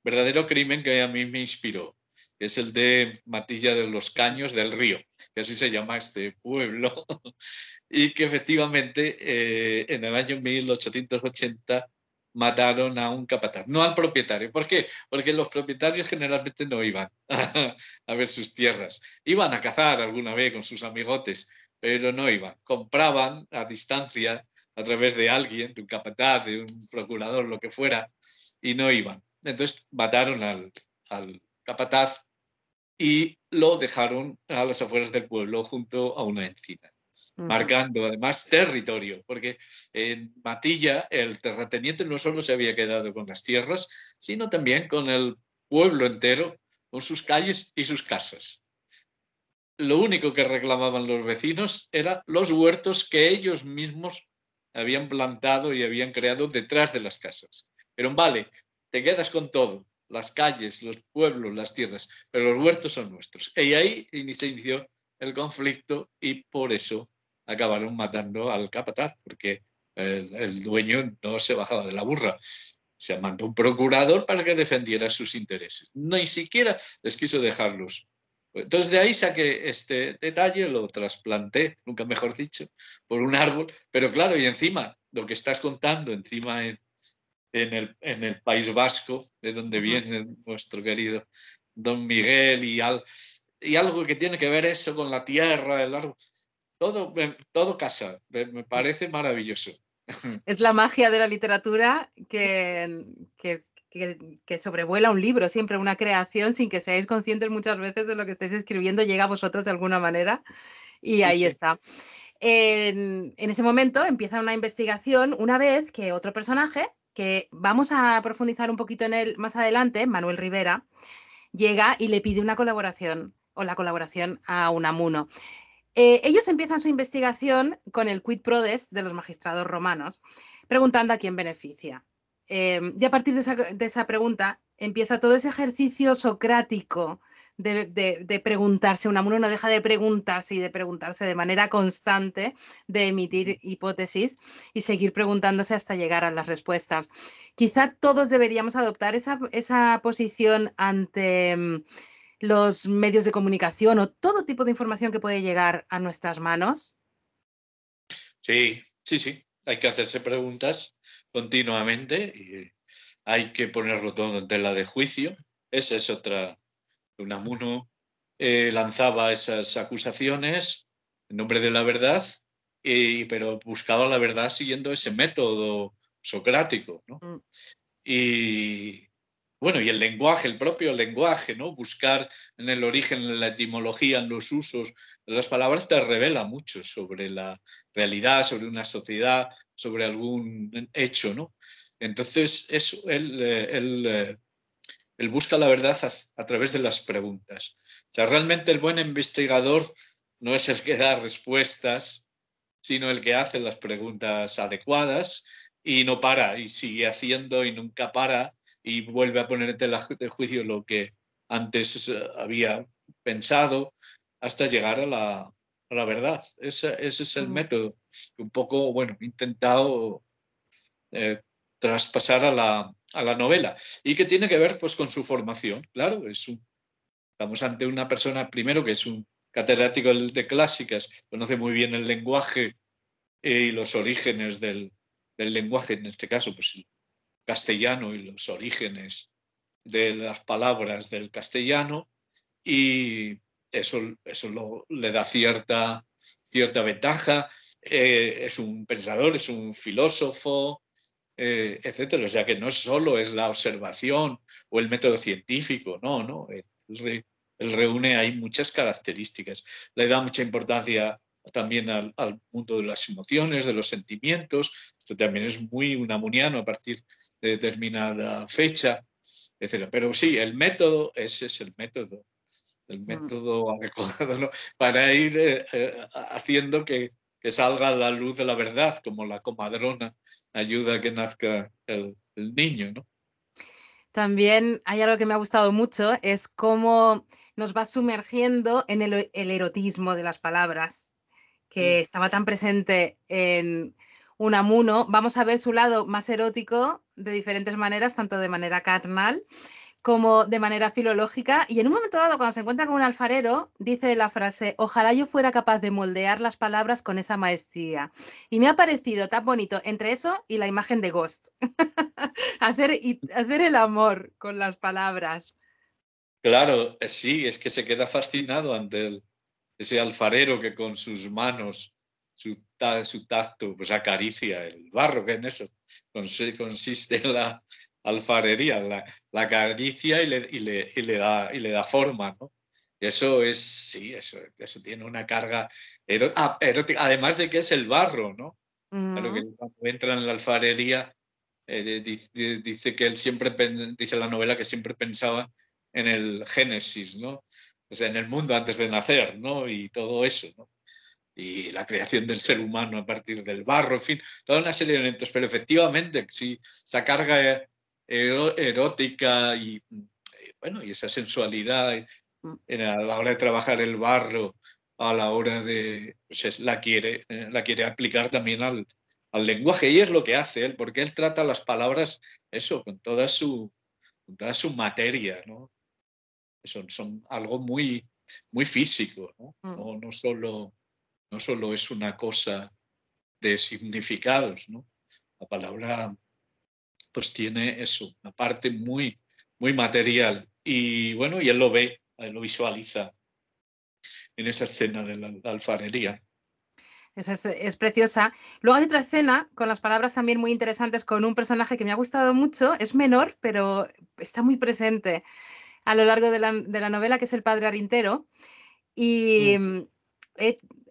verdadero crimen que a mí me inspiró, es el de Matilla de los Caños del Río, que así se llama este pueblo, (laughs) y que efectivamente eh, en el año 1880 mataron a un capataz, no al propietario. ¿Por qué? Porque los propietarios generalmente no iban (laughs) a ver sus tierras. Iban a cazar alguna vez con sus amigotes, pero no iban. Compraban a distancia a través de alguien, de un capataz, de un procurador, lo que fuera, y no iban. Entonces mataron al, capataz y lo dejaron a las afueras del pueblo junto a una encina marcando además territorio, porque en Matilla el terrateniente no solo se había quedado con las tierras, sino también con el pueblo entero, con sus calles y sus casas. Lo único que reclamaban los vecinos eran los huertos que ellos mismos habían plantado y habían creado detrás de las casas. Pero vale, te quedas con todo, las calles, los pueblos, las tierras, pero los huertos son nuestros. Y ahí se inició el conflicto y por eso acabaron matando al capataz, porque el, dueño no se bajaba de la burra. Se mandó un procurador para que defendiera sus intereses. Ni siquiera les quiso dejarlos. Entonces de ahí saqué este detalle, lo trasplanté, nunca mejor dicho, por un árbol. Pero claro, y encima, lo que estás contando, encima en, el, en el País Vasco, de donde viene nuestro querido don Miguel, y, al, y algo que tiene que ver eso con la tierra, el árbol todo, todo casa, me parece maravilloso. (laughs) Es la magia de la literatura que, que, que, sobrevuela un libro, siempre una creación sin que seáis conscientes muchas veces de lo que estáis escribiendo, llega a vosotros de alguna manera y ahí está. En, en, ese momento empieza una investigación una vez que otro personaje, que vamos a profundizar un poquito en él más adelante, Manuel Rivera, llega y le pide una colaboración o la colaboración a Unamuno. Eh, ellos empiezan su investigación con el quid prodes de los magistrados romanos, preguntando a quién beneficia. Em, y a partir de esa, pregunta empieza todo ese ejercicio socrático de, preguntarse. Unamuno no deja de preguntarse y de preguntarse de manera constante, de emitir hipótesis y seguir preguntándose hasta llegar a las respuestas. Quizá todos deberíamos adoptar esa, esa posición ante em, los medios de comunicación o todo tipo de información que puede llegar a nuestras manos. Sí, sí, sí. Hay que hacerse preguntas continuamente y hay que ponerlo todo en tela de juicio. Esa es otra. Unamuno eh, lanzaba esas acusaciones en nombre de la verdad, y, pero buscaba la verdad siguiendo ese método socrático. ¿no? Mm. Y bueno, y el lenguaje, el propio lenguaje, ¿no? Buscar en el origen, en la etimología, en los usos las palabras te revela mucho sobre la realidad, sobre una sociedad, sobre algún hecho, ¿no? Entonces, eso, él, eh, él, busca la verdad a, través de las preguntas. O sea, realmente el buen investigador no es el que da respuestas, sino el que hace las preguntas adecuadas y no para y sigue haciendo y nunca para y vuelve a poner en juicio lo que antes eh, había pensado hasta llegar a la, a la verdad. Ese, ese, es el método un poco, bueno, intentado eh, traspasar a la, a la, novela y que tiene que ver pues con su formación. Claro, es un, estamos ante una persona primero que es un catedrático de clásicas, conoce muy bien el lenguaje y los orígenes del, del lenguaje, en este caso, pues castellano y los orígenes de las palabras del castellano y eso, eso le da cierta, cierta ventaja. Eh, es un pensador, es un filósofo, eh, etcétera. O sea que no solo es la observación o el método científico, no, no. Él, reúne ahí muchas características. Le da mucha importancia también al, mundo de las emociones, de los sentimientos. Esto también es muy unamuniano a partir de determinada fecha, etc. Pero sí, el método, ese es el método, el mm. método adecuado para ir eh, eh, haciendo que, que, salga la luz de la verdad, como la comadrona ayuda a que nazca el, niño. ¿no? También hay algo que me ha gustado mucho, es cómo nos va sumergiendo en el erotismo de las palabras que estaba tan presente en Unamuno, vamos a ver su lado más erótico de diferentes maneras, tanto de manera carnal como de manera filológica. Y en un momento dado, cuando se encuentra con un alfarero, dice la frase, ojalá yo fuera capaz de moldear las palabras con esa maestría. Y me ha parecido tan bonito entre eso y la imagen de Ghost. (laughs) hacer, y, hacer el amor con las palabras. Claro, eh, sí, es que se queda fascinado ante el, ese alfarero que con sus manos, su, su tacto, pues acaricia el barro, que en eso consiste la alfarería, la, la acaricia y le, y, le, y le, da, y le da forma, ¿no? eso es, sí, eso, eso tiene una carga ah, erótica, además de que es el barro, ¿no? que cuando entra en la alfarería, eh, dice, que él siempre, dice la novela que siempre pensaba en el Génesis, ¿no? En el mundo antes de nacer, ¿no? Y todo eso, ¿no? Y la creación del ser humano a partir del barro, en fin, toda una serie de elementos. Pero efectivamente, sí, esa carga erótica y, bueno, y esa sensualidad mm. a la hora de trabajar el barro, a la hora de, pues la, quiere, eh, la quiere aplicar también al, al lenguaje. Y es lo que hace él, porque él trata las palabras, eso, con toda su, con toda su materia, ¿no? Son, son algo muy, muy físico, mm. ¿no? No, solo, no solo es una cosa de significados, ¿no? La palabra pues tiene eso, una parte muy, muy material. Y bueno, y él lo ve, él lo visualiza en esa escena de la, alfarería. Esa es, es, preciosa. Luego hay otra escena con las palabras también muy interesantes con un personaje que me ha gustado mucho. Es menor, pero está muy presente a lo largo de la, novela, que es el padre Arintero. Y mm,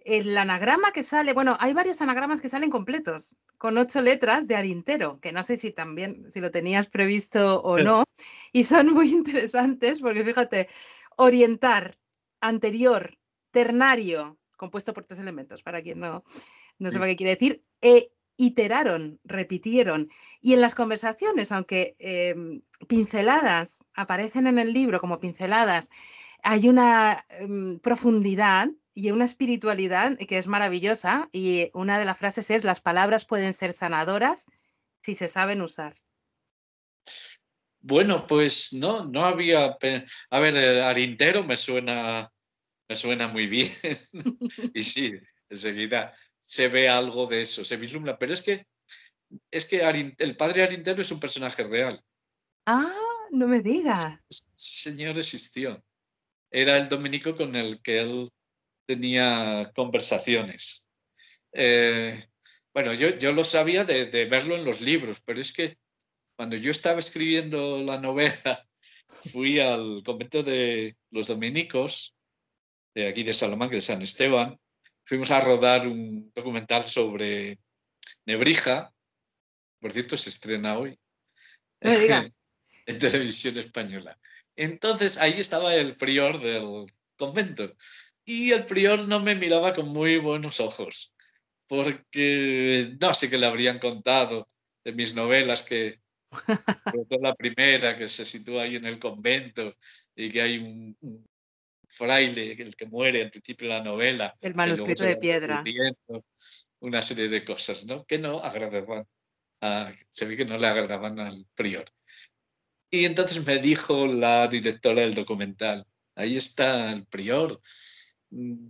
el anagrama que sale, bueno, hay varios anagramas que salen completos, con ocho letras de Arintero, que no sé si también, si lo tenías previsto o no, y son muy (laughs) interesantes porque fíjate, orientar, anterior, ternario, compuesto por tres elementos, para quien no, no sepa qué quiere decir, e iteraron, repitieron. Y en las conversaciones, aunque em, pinceladas aparecen en el libro como pinceladas, hay una em, profundidad y una espiritualidad que es maravillosa. Y una de las frases es, las palabras pueden ser sanadoras si se saben usar. Bueno, pues no, no había. A ver, eh, Arintero me suena, me suena muy bien. (laughs) y sí, enseguida se ve algo de eso, se vislumbra. Pero es que, es que el padre Arintero es un personaje real. Ah, no me digas. señor existió. Era el dominico con el que él tenía conversaciones. Eh, bueno, yo, yo lo sabía de, de verlo en los libros, pero es que cuando yo estaba escribiendo la novela, (laughs) fui al convento de los dominicos, de aquí de Salamanca, de San Esteban. Fuimos a rodar un documental sobre Nebrija. Por cierto, se estrena hoy (laughs) en televisión española. Entonces ahí estaba el prior del convento y el prior no me miraba con muy buenos ojos porque no sé que le habrían contado de mis novelas que (laughs) la primera que se sitúa ahí en el convento y que hay un, fraile, el que muere al principio de la novela. El manuscrito de piedra. Una serie de cosas, ¿no? Que no agradaban, se ve que no le agradaban al prior. Y entonces me dijo la directora del documental, ahí está el prior. Mm,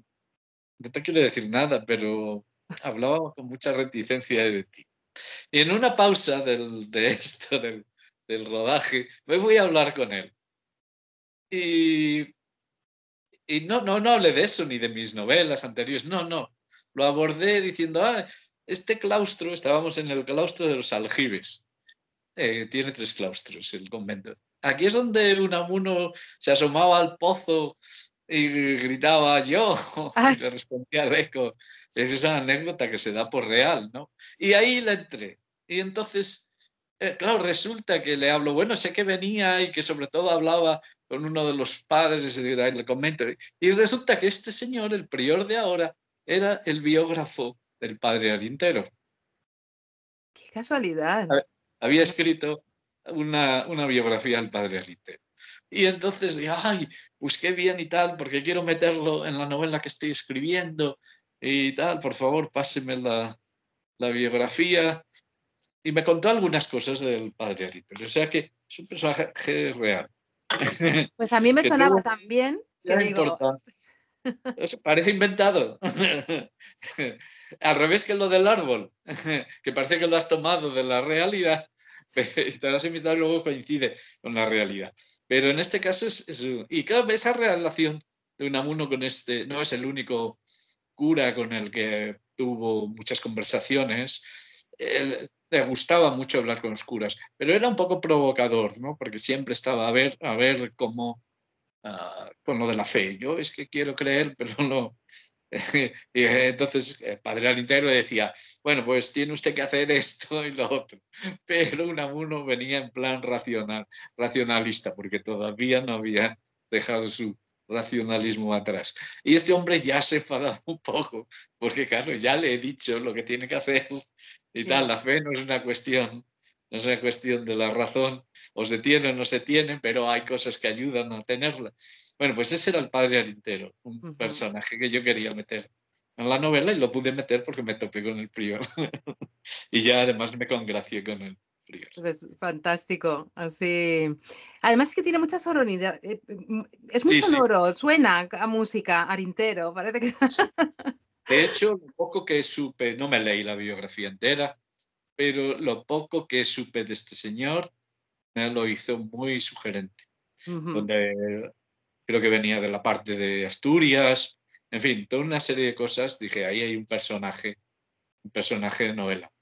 no te quiero decir nada, pero hablaba con mucha reticencia de ti. Y en una pausa del, de (laughs) esto, del, del, rodaje, me voy a hablar con él. Y, y no, no, no hablé de eso ni de mis novelas anteriores, no, no. Lo abordé diciendo, ah, este claustro, estábamos en el claustro de los aljibes. Eh, tiene tres claustros el convento. Aquí es donde Unamuno se asomaba al pozo y gritaba yo (laughs) y le respondía al eco. Es una anécdota que se da por real, ¿no? Y ahí le entré. Y entonces, eh, claro, resulta que le hablo, bueno, sé que venía y que sobre todo hablaba con uno de los padres del convento. Y resulta que este señor, el prior de ahora, era el biógrafo del padre Arintero. Qué casualidad. Había escrito una, una biografía del padre Arintero. Y entonces dije, ay, pues qué bien y tal, porque quiero meterlo en la novela que estoy escribiendo y tal, por favor, páseme la, la biografía. Y me contó algunas cosas del padre Aríper. O sea que es un personaje real. (laughs) Pues a mí me sonaba también que digo... (laughs) Eso parece inventado. (laughs) Al revés que lo del árbol, que parece que lo has tomado de la realidad y te lo has invitado y luego coincide con la realidad. Pero en este caso es, y claro, esa relación de Unamuno con este, no es el único cura con el que tuvo muchas conversaciones. Le gustaba mucho hablar con los curas, pero era un poco provocador, ¿no? Porque siempre estaba a ver, a ver cómo, ah, con lo de la fe. Yo es que quiero creer, (laughs) pero no, y entonces el padre Alintero decía, bueno, pues tiene usted que hacer esto y lo otro. (laughs) Pero Unamuno venía en plan racional, racionalista, porque todavía no había dejado su racionalismo atrás. Y este hombre ya se enfadaba un poco, porque claro, ya le he dicho lo que tiene que hacer y tal, la fe no es una cuestión no es una cuestión de la razón, o se tiene o no se tiene, pero hay cosas que ayudan a tenerla. Bueno, pues ese era el padre Arintero, un personaje que yo quería meter en la novela y lo pude meter porque me topé con el prior. (laughs) y ya además me congracié con el prior. Pues fantástico, así. Además es que tiene mucha sonoridad, eh, mm, es muy sonoro, suena a música, Arintero, parece que... (laughs) De hecho, un poco que supe, no me leí la biografía entera, pero lo poco que supe de este señor me lo hizo muy sugerente, donde creo que venía de la parte de Asturias, en fin, toda una serie de cosas, dije, ahí hay un personaje, un personaje de novela.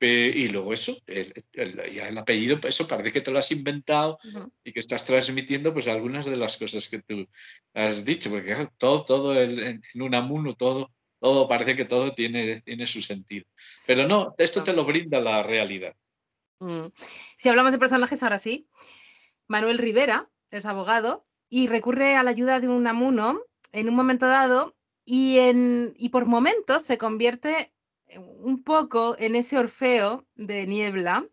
Y luego eso, el, el, apellido, pues eso parece que te lo has inventado y que estás transmitiendo pues algunas de las cosas que tú has dicho, porque todo, todo el, en, en un amuno, todo todo parece que todo tiene, tiene su sentido. Pero no, esto te lo brinda la realidad. Mm. Si hablamos de personajes, ahora sí. Manuel Rivera es abogado y recurre a la ayuda de un amuno en un momento dado Y, en, y por momentos se convierte un poco en ese Orfeo de niebla,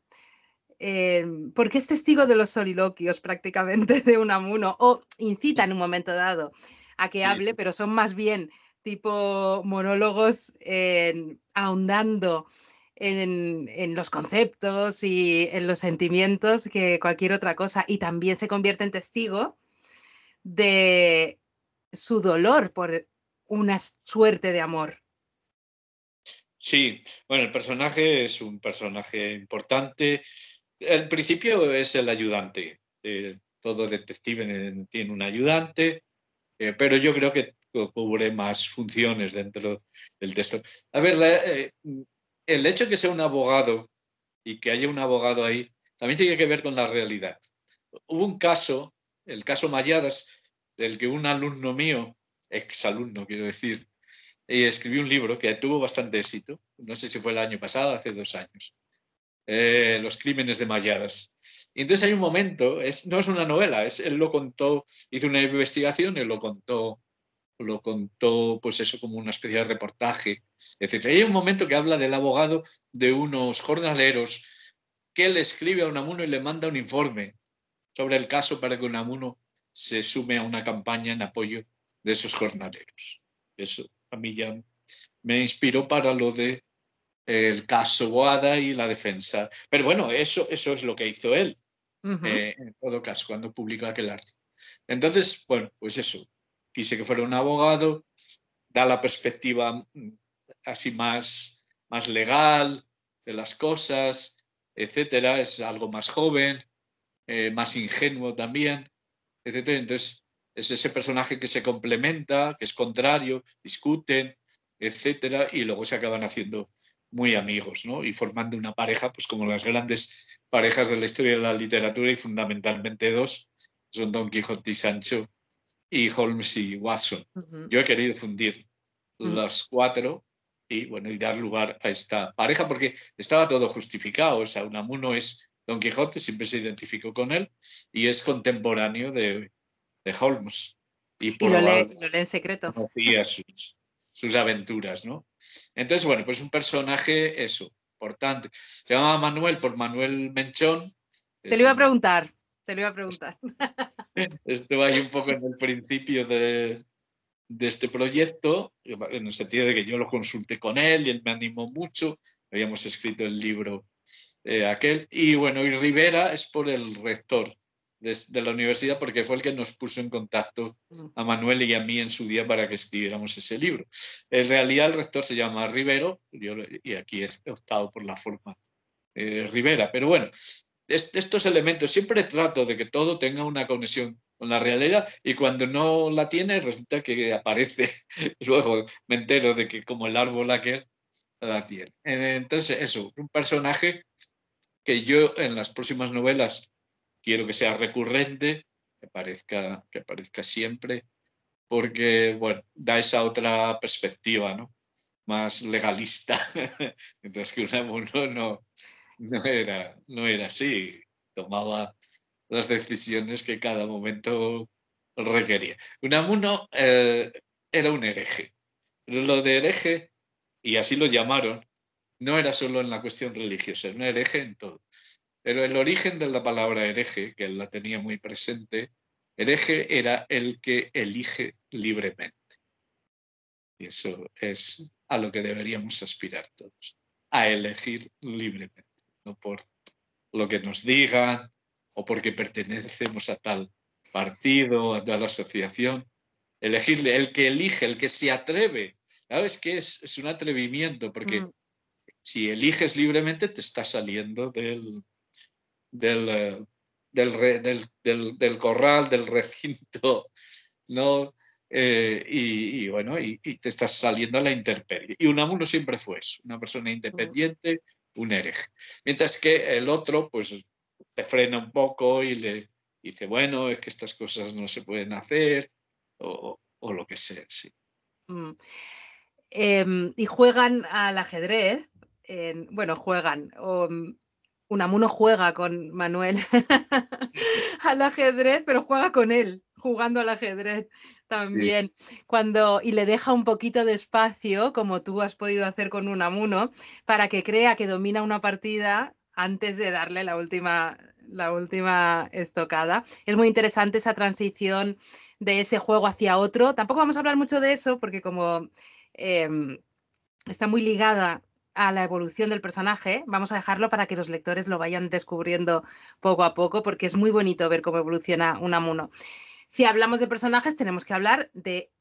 eh, porque es testigo de los soliloquios prácticamente de Unamuno, o incita en un momento dado a que hable, pero son más bien tipo monólogos ahondando en, en, los conceptos y en los sentimientos que cualquier otra cosa. Y también se convierte en testigo de su dolor por una suerte de amor. Sí, bueno, el personaje es un personaje importante. El principio es el ayudante. Eh, todo detective tiene un ayudante, eh, pero yo creo que cubre más funciones dentro del texto. A ver, eh, el hecho de que sea un abogado y que haya un abogado ahí también tiene que ver con la realidad. Hubo un caso, el caso Malladas, del que un alumno mío, exalumno quiero decir, y escribí un libro que tuvo bastante éxito, no sé si fue el año pasado, hace dos años, eh, Los crímenes de Malladas. Y entonces hay un momento, es, no es una novela, es, él lo contó, hizo una investigación, él lo contó, lo contó pues eso como una especie de reportaje, etc. hay un momento que habla del abogado de unos jornaleros que le escribe a Unamuno y le manda un informe sobre el caso para que Unamuno se sume a una campaña en apoyo de esos jornaleros. Eso a mí ya me inspiró para lo de el caso Boada y la defensa. Pero bueno, eso, eso es lo que hizo él, eh, en todo caso, cuando publicó aquel artículo. Entonces, bueno, pues eso, quise que fuera un abogado, da la perspectiva mm, así más, más legal de las cosas, etcétera, es algo más joven, eh, más ingenuo también, etcétera. Entonces, es ese personaje que se complementa, que es contrario, discuten, etcétera, y luego se acaban haciendo muy amigos, ¿no? Y formando una pareja, pues como las grandes parejas de la historia de la literatura y fundamentalmente dos, son Don Quijote y Sancho y Holmes y Watson. Yo he querido fundir los cuatro y bueno, y dar lugar a esta pareja porque estaba todo justificado, o sea, Unamuno es Don Quijote, siempre se identificó con él y es contemporáneo de, de Holmes. Y, lo, lee, en secreto. Sus, sus aventuras, ¿no? Entonces, bueno, pues un personaje, eso, importante. Se llama Manuel por Manuel Menchón. Te lo iba a preguntar, te lo iba a preguntar. (laughs) Estuvo ahí un poco en el principio de, de este proyecto, en el sentido de que yo lo consulté con él y él me animó mucho. Habíamos escrito el libro eh, aquel. Y bueno, y Rivera es por el rector de, la universidad porque fue el que nos puso en contacto a Manuel y a mí en su día para que escribiéramos ese libro. En realidad el rector se llama Rivero yo, y aquí he optado por la forma eh, Rivera. Pero bueno, estos elementos siempre trato de que todo tenga una conexión con la realidad y cuando no la tiene resulta que aparece, (laughs) luego me entero de que como el árbol aquel la tiene. Entonces eso, un personaje que yo en las próximas novelas quiero que sea recurrente, que parezca, que parezca siempre, porque bueno, da esa otra perspectiva, ¿no? Más legalista. (laughs) Mientras que Unamuno no, no, era, no era así, tomaba las decisiones que cada momento requería. Unamuno eh, era un hereje, lo de hereje, y así lo llamaron, no era solo en la cuestión religiosa, era un hereje en todo. Pero el origen de la palabra hereje, que él la tenía muy presente, hereje era el que elige libremente. Y eso es a lo que deberíamos aspirar todos, a elegir libremente, no por lo que nos digan o porque pertenecemos a tal partido, a tal asociación. Elegirle, el que elige, el que se atreve. ¿Sabes qué es? Es un atrevimiento, porque mm. si eliges libremente te está saliendo del, del, del, del, corral, del recinto, ¿no? Eh, y, bueno, y, te estás saliendo a la intemperie. Y Unamuno siempre fue eso, una persona independiente, un hereje. Mientras que el otro, pues, le frena un poco y le dice, bueno, es que estas cosas no se pueden hacer, o, o lo que sea, sí. Mm. Em, y juegan al ajedrez, bueno, juegan, Unamuno juega con Manuel (laughs) al ajedrez, pero juega con él, jugando al ajedrez. también cuando y le deja un poquito de espacio como tú has podido hacer con Unamuno para que crea que domina una partida antes de darle la última la última estocada. Es muy interesante esa transición de ese juego hacia otro. Tampoco vamos a hablar mucho de eso porque como em, está muy ligada a la evolución del personaje, vamos a dejarlo para que los lectores lo vayan descubriendo poco a poco porque es muy bonito ver cómo evoluciona Unamuno. Si hablamos de personajes, tenemos que hablar de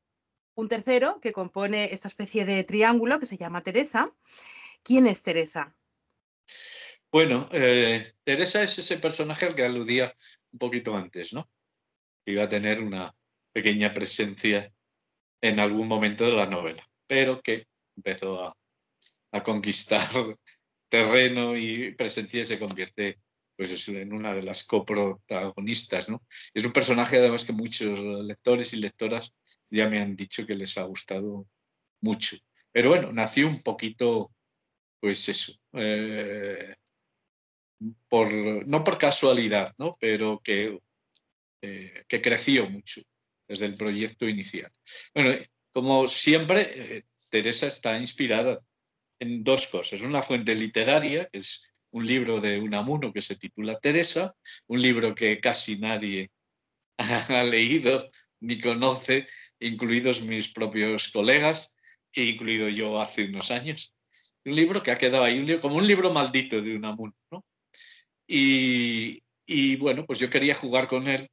un tercero que compone esta especie de triángulo que se llama Teresa. ¿Quién es Teresa? Bueno, eh, Teresa es ese personaje al que aludía un poquito antes, ¿no? Iba a tener una pequeña presencia en algún momento de la novela, pero que empezó a, conquistar (laughs) terreno y presencia y se convierte pues en una de las coprotagonistas, ¿no? Es un personaje además que muchos lectores y lectoras ya me han dicho que les ha gustado mucho. Pero bueno, nació un poquito, pues eso, eh, por, no por casualidad, ¿no? pero que, eh, que creció mucho desde el proyecto inicial. Bueno, como siempre, eh, Teresa está inspirada en dos cosas. Una fuente literaria, que es un libro de Unamuno que se titula Teresa, un libro que casi nadie (laughs) ha leído ni conoce, incluidos mis propios colegas, e incluido yo hace unos años. Un libro que ha quedado ahí como un libro maldito de Unamuno. ¿no? Y, bueno, pues yo quería jugar con él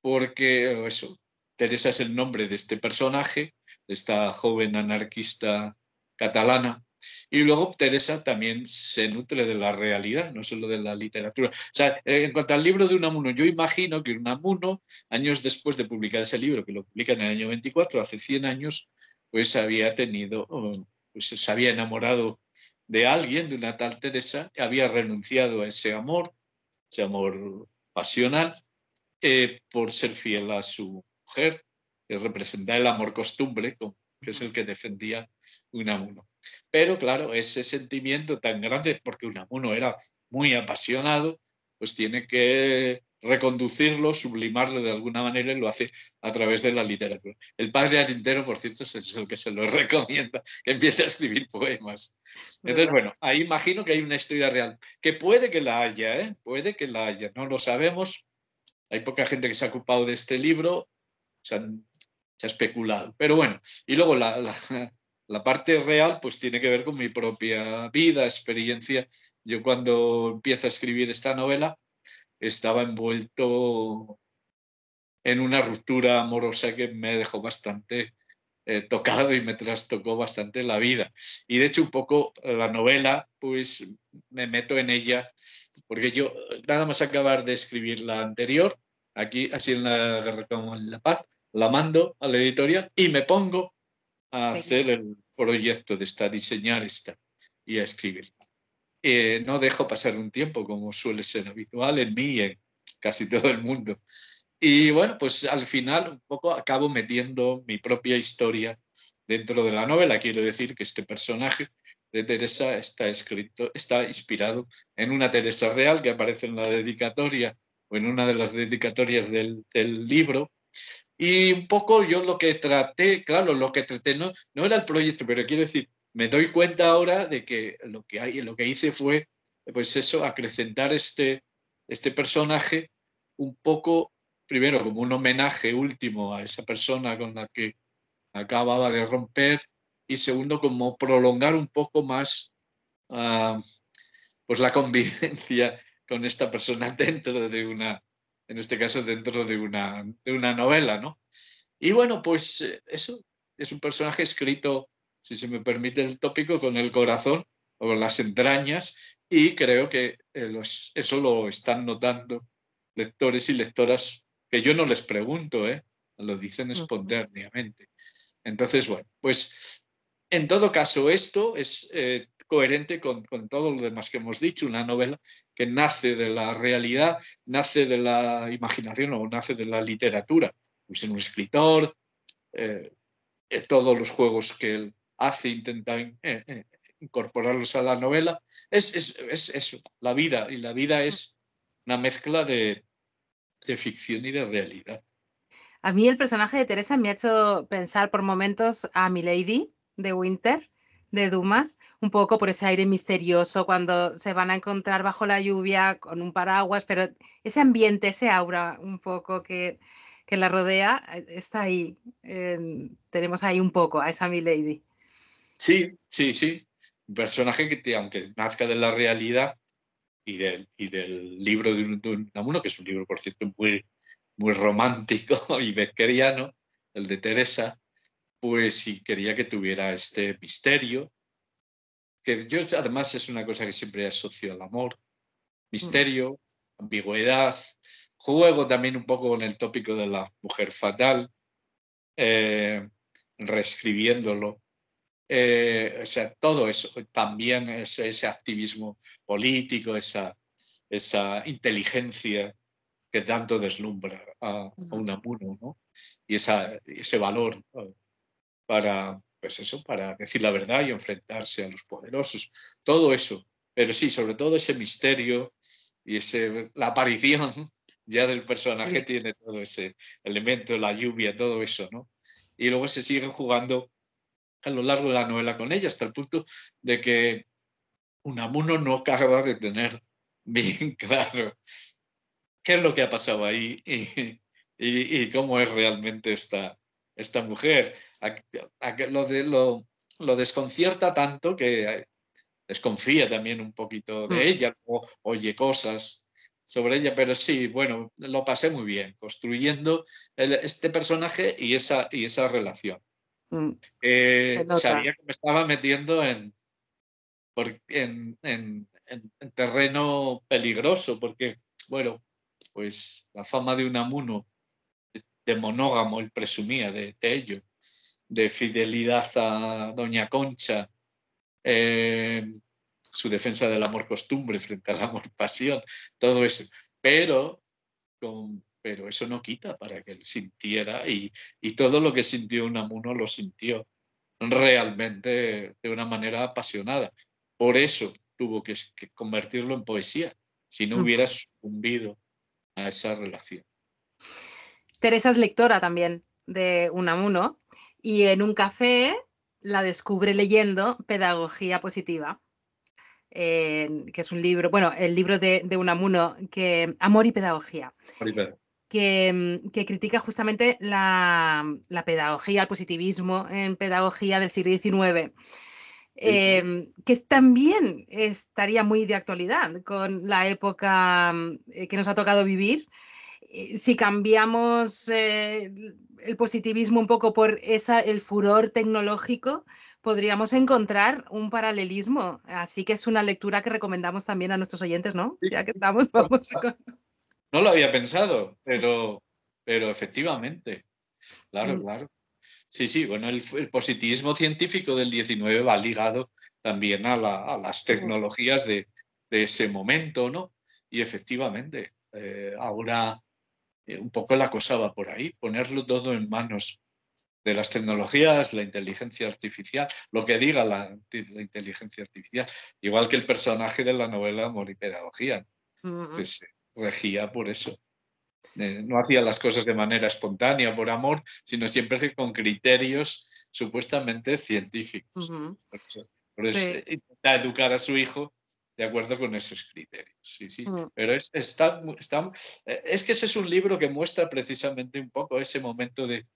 porque eso, Teresa es el nombre de este personaje, de esta joven anarquista catalana. Y luego Teresa también se nutre de la realidad, no solo de la literatura. O sea, en cuanto al libro de Unamuno, yo imagino que Unamuno, años después de publicar ese libro, que lo publica en el año 24, hace 100 años, pues había tenido, pues se había enamorado de alguien, de una tal Teresa, había renunciado a ese amor, ese amor pasional, eh, por ser fiel a su mujer, que representa el amor costumbre, que es el que defendía Unamuno. Pero claro, ese sentimiento tan grande, porque Unamuno era muy apasionado, pues tiene que reconducirlo, sublimarlo de alguna manera y lo hace a través de la literatura. El padre Arintero, por cierto, es el que se lo (laughs) recomienda, que empiece a escribir poemas. Entonces, bueno, ahí imagino que hay una historia real, que puede que la haya, ¿eh? puede que la haya, no lo sabemos. Hay poca gente que se ha ocupado de este libro, se, ha especulado. Pero bueno, y luego la, la parte real pues tiene que ver con mi propia vida, experiencia. Yo cuando empiezo a escribir esta novela, estaba envuelto en una ruptura amorosa que me dejó bastante eh, tocado y me trastocó bastante la vida. Y de hecho un poco la novela, pues me meto en ella, porque yo nada más acabar de escribir la anterior, aquí así en la Guerra con la Paz, la mando a la editorial y me pongo a hacer el proyecto de esta, diseñar esta y a escribirla. Eh, no dejo pasar un tiempo, como suele ser habitual en mí y en casi todo el mundo. Y bueno, pues al final un poco acabo metiendo mi propia historia dentro de la novela. Quiero decir que este personaje de Teresa está escrito, está inspirado en una Teresa real que aparece en la dedicatoria o en una de las dedicatorias del, del libro. Y un poco yo lo que traté, claro, lo que traté no, no era el proyecto, pero quiero decir, me doy cuenta ahora de que lo que, hay, lo que hice fue, pues eso, acrecentar este, este personaje un poco, primero como un homenaje último a esa persona con la que acababa de romper y segundo como prolongar un poco más ah, pues la convivencia con esta persona (laughs) dentro de una, en este caso dentro de una, de una novela, ¿no? Y bueno, pues eh, eso es un personaje escrito si se me permite el tópico, con el corazón o con las entrañas y creo que eh, eso lo están notando lectores y lectoras que yo no les pregunto, ¿eh? lo dicen espontáneamente. Entonces, bueno, pues en todo caso esto es eh, coherente con, todo lo demás que hemos dicho, una novela que nace de la realidad, nace de la imaginación o nace de la literatura. Pues en un escritor, eh, todos los juegos que él hace, intenta eh, eh, incorporarlos a la novela. Es, es, eso, la vida, y la vida es una mezcla de, ficción y de realidad. A mí el personaje de Teresa me ha hecho pensar por momentos a Milady de Winter, de Dumas, un poco por ese aire misterioso cuando se van a encontrar bajo la lluvia con un paraguas, pero ese ambiente, ese aura un poco que, que la rodea, eh, está ahí. tenemos ahí un poco a esa Milady. Sí, sí, sí. Un personaje que, aunque nazca de la realidad y del, y del libro de, un, Unamuno, que es un libro, por cierto, muy, muy romántico (laughs) y beckeriano, el de Teresa, pues sí quería que tuviera este misterio, que yo además es una cosa que siempre asocio al amor, misterio, ambigüedad, juego también un poco con el tópico de la mujer fatal, eh, reescribiéndolo. Eh, o sea, todo eso, también ese, ese activismo político, esa, esa inteligencia que tanto deslumbra a, a un amuno, ¿no? Y esa, ese valor para, pues eso, para decir la verdad y enfrentarse a los poderosos. Todo eso. Pero sí, sobre todo ese misterio y ese, la aparición ya del personaje tiene todo ese elemento, la lluvia, todo eso, ¿no? Y luego se sigue jugando a lo largo de la novela con ella hasta el punto de que Unamuno no acaba de tener bien (laughs) claro qué es lo que ha pasado ahí y, y cómo es realmente esta, esta mujer. lo, de, lo, lo, desconcierta tanto que desconfía también un poquito de mm. ella, o oye cosas sobre ella, pero sí, bueno, lo pasé muy bien, construyendo este personaje y esa, y esa relación. Mm. Eh, sabía que me estaba metiendo en, en, en, en, terreno peligroso, porque, bueno, pues la fama de un amuno de monógamo, él presumía de, ello, de fidelidad a Doña Concha, eh, su defensa del amor costumbre frente al amor (laughs) pasión, todo eso. Pero, pero eso no quita para que él sintiera y, y todo lo que sintió Unamuno lo sintió realmente de una manera apasionada. Por eso tuvo que, que convertirlo en poesía, si no hubiera sucumbido a esa relación. Teresa es lectora también de Unamuno y en un café la descubre leyendo Pedagogía Positiva, que es un libro, bueno, el libro de, Unamuno, que, Amor y Pedagogía. Que, que, critica justamente la, pedagogía, el positivismo en pedagogía del siglo XIX. Em, que también estaría muy de actualidad con la época eh, que nos ha tocado vivir si cambiamos eh, el positivismo un poco por esa, el furor tecnológico, podríamos encontrar un paralelismo. Así que es una lectura que recomendamos también a nuestros oyentes, ¿no? Ya que estamos, vamos a... No lo había pensado, pero, pero efectivamente. Claro, mm. claro. Sí, sí, bueno, el, positivismo científico del 19 va ligado también a, las tecnologías de, ese momento, ¿no? Y efectivamente, eh, ahora eh, un poco la cosa va por ahí, ponerlo todo en manos de las tecnologías, la inteligencia artificial, lo que diga la, inteligencia artificial, igual que el personaje de la novela Amor y Pedagogía, que se regía por eso. Eh, no hacía las cosas de manera espontánea, por amor, sino siempre con criterios supuestamente científicos. Por eso, educar a su hijo de acuerdo con esos criterios. Sí, sí. Mm. Pero es, está, eh, es que ese es un libro que muestra precisamente un poco ese momento de,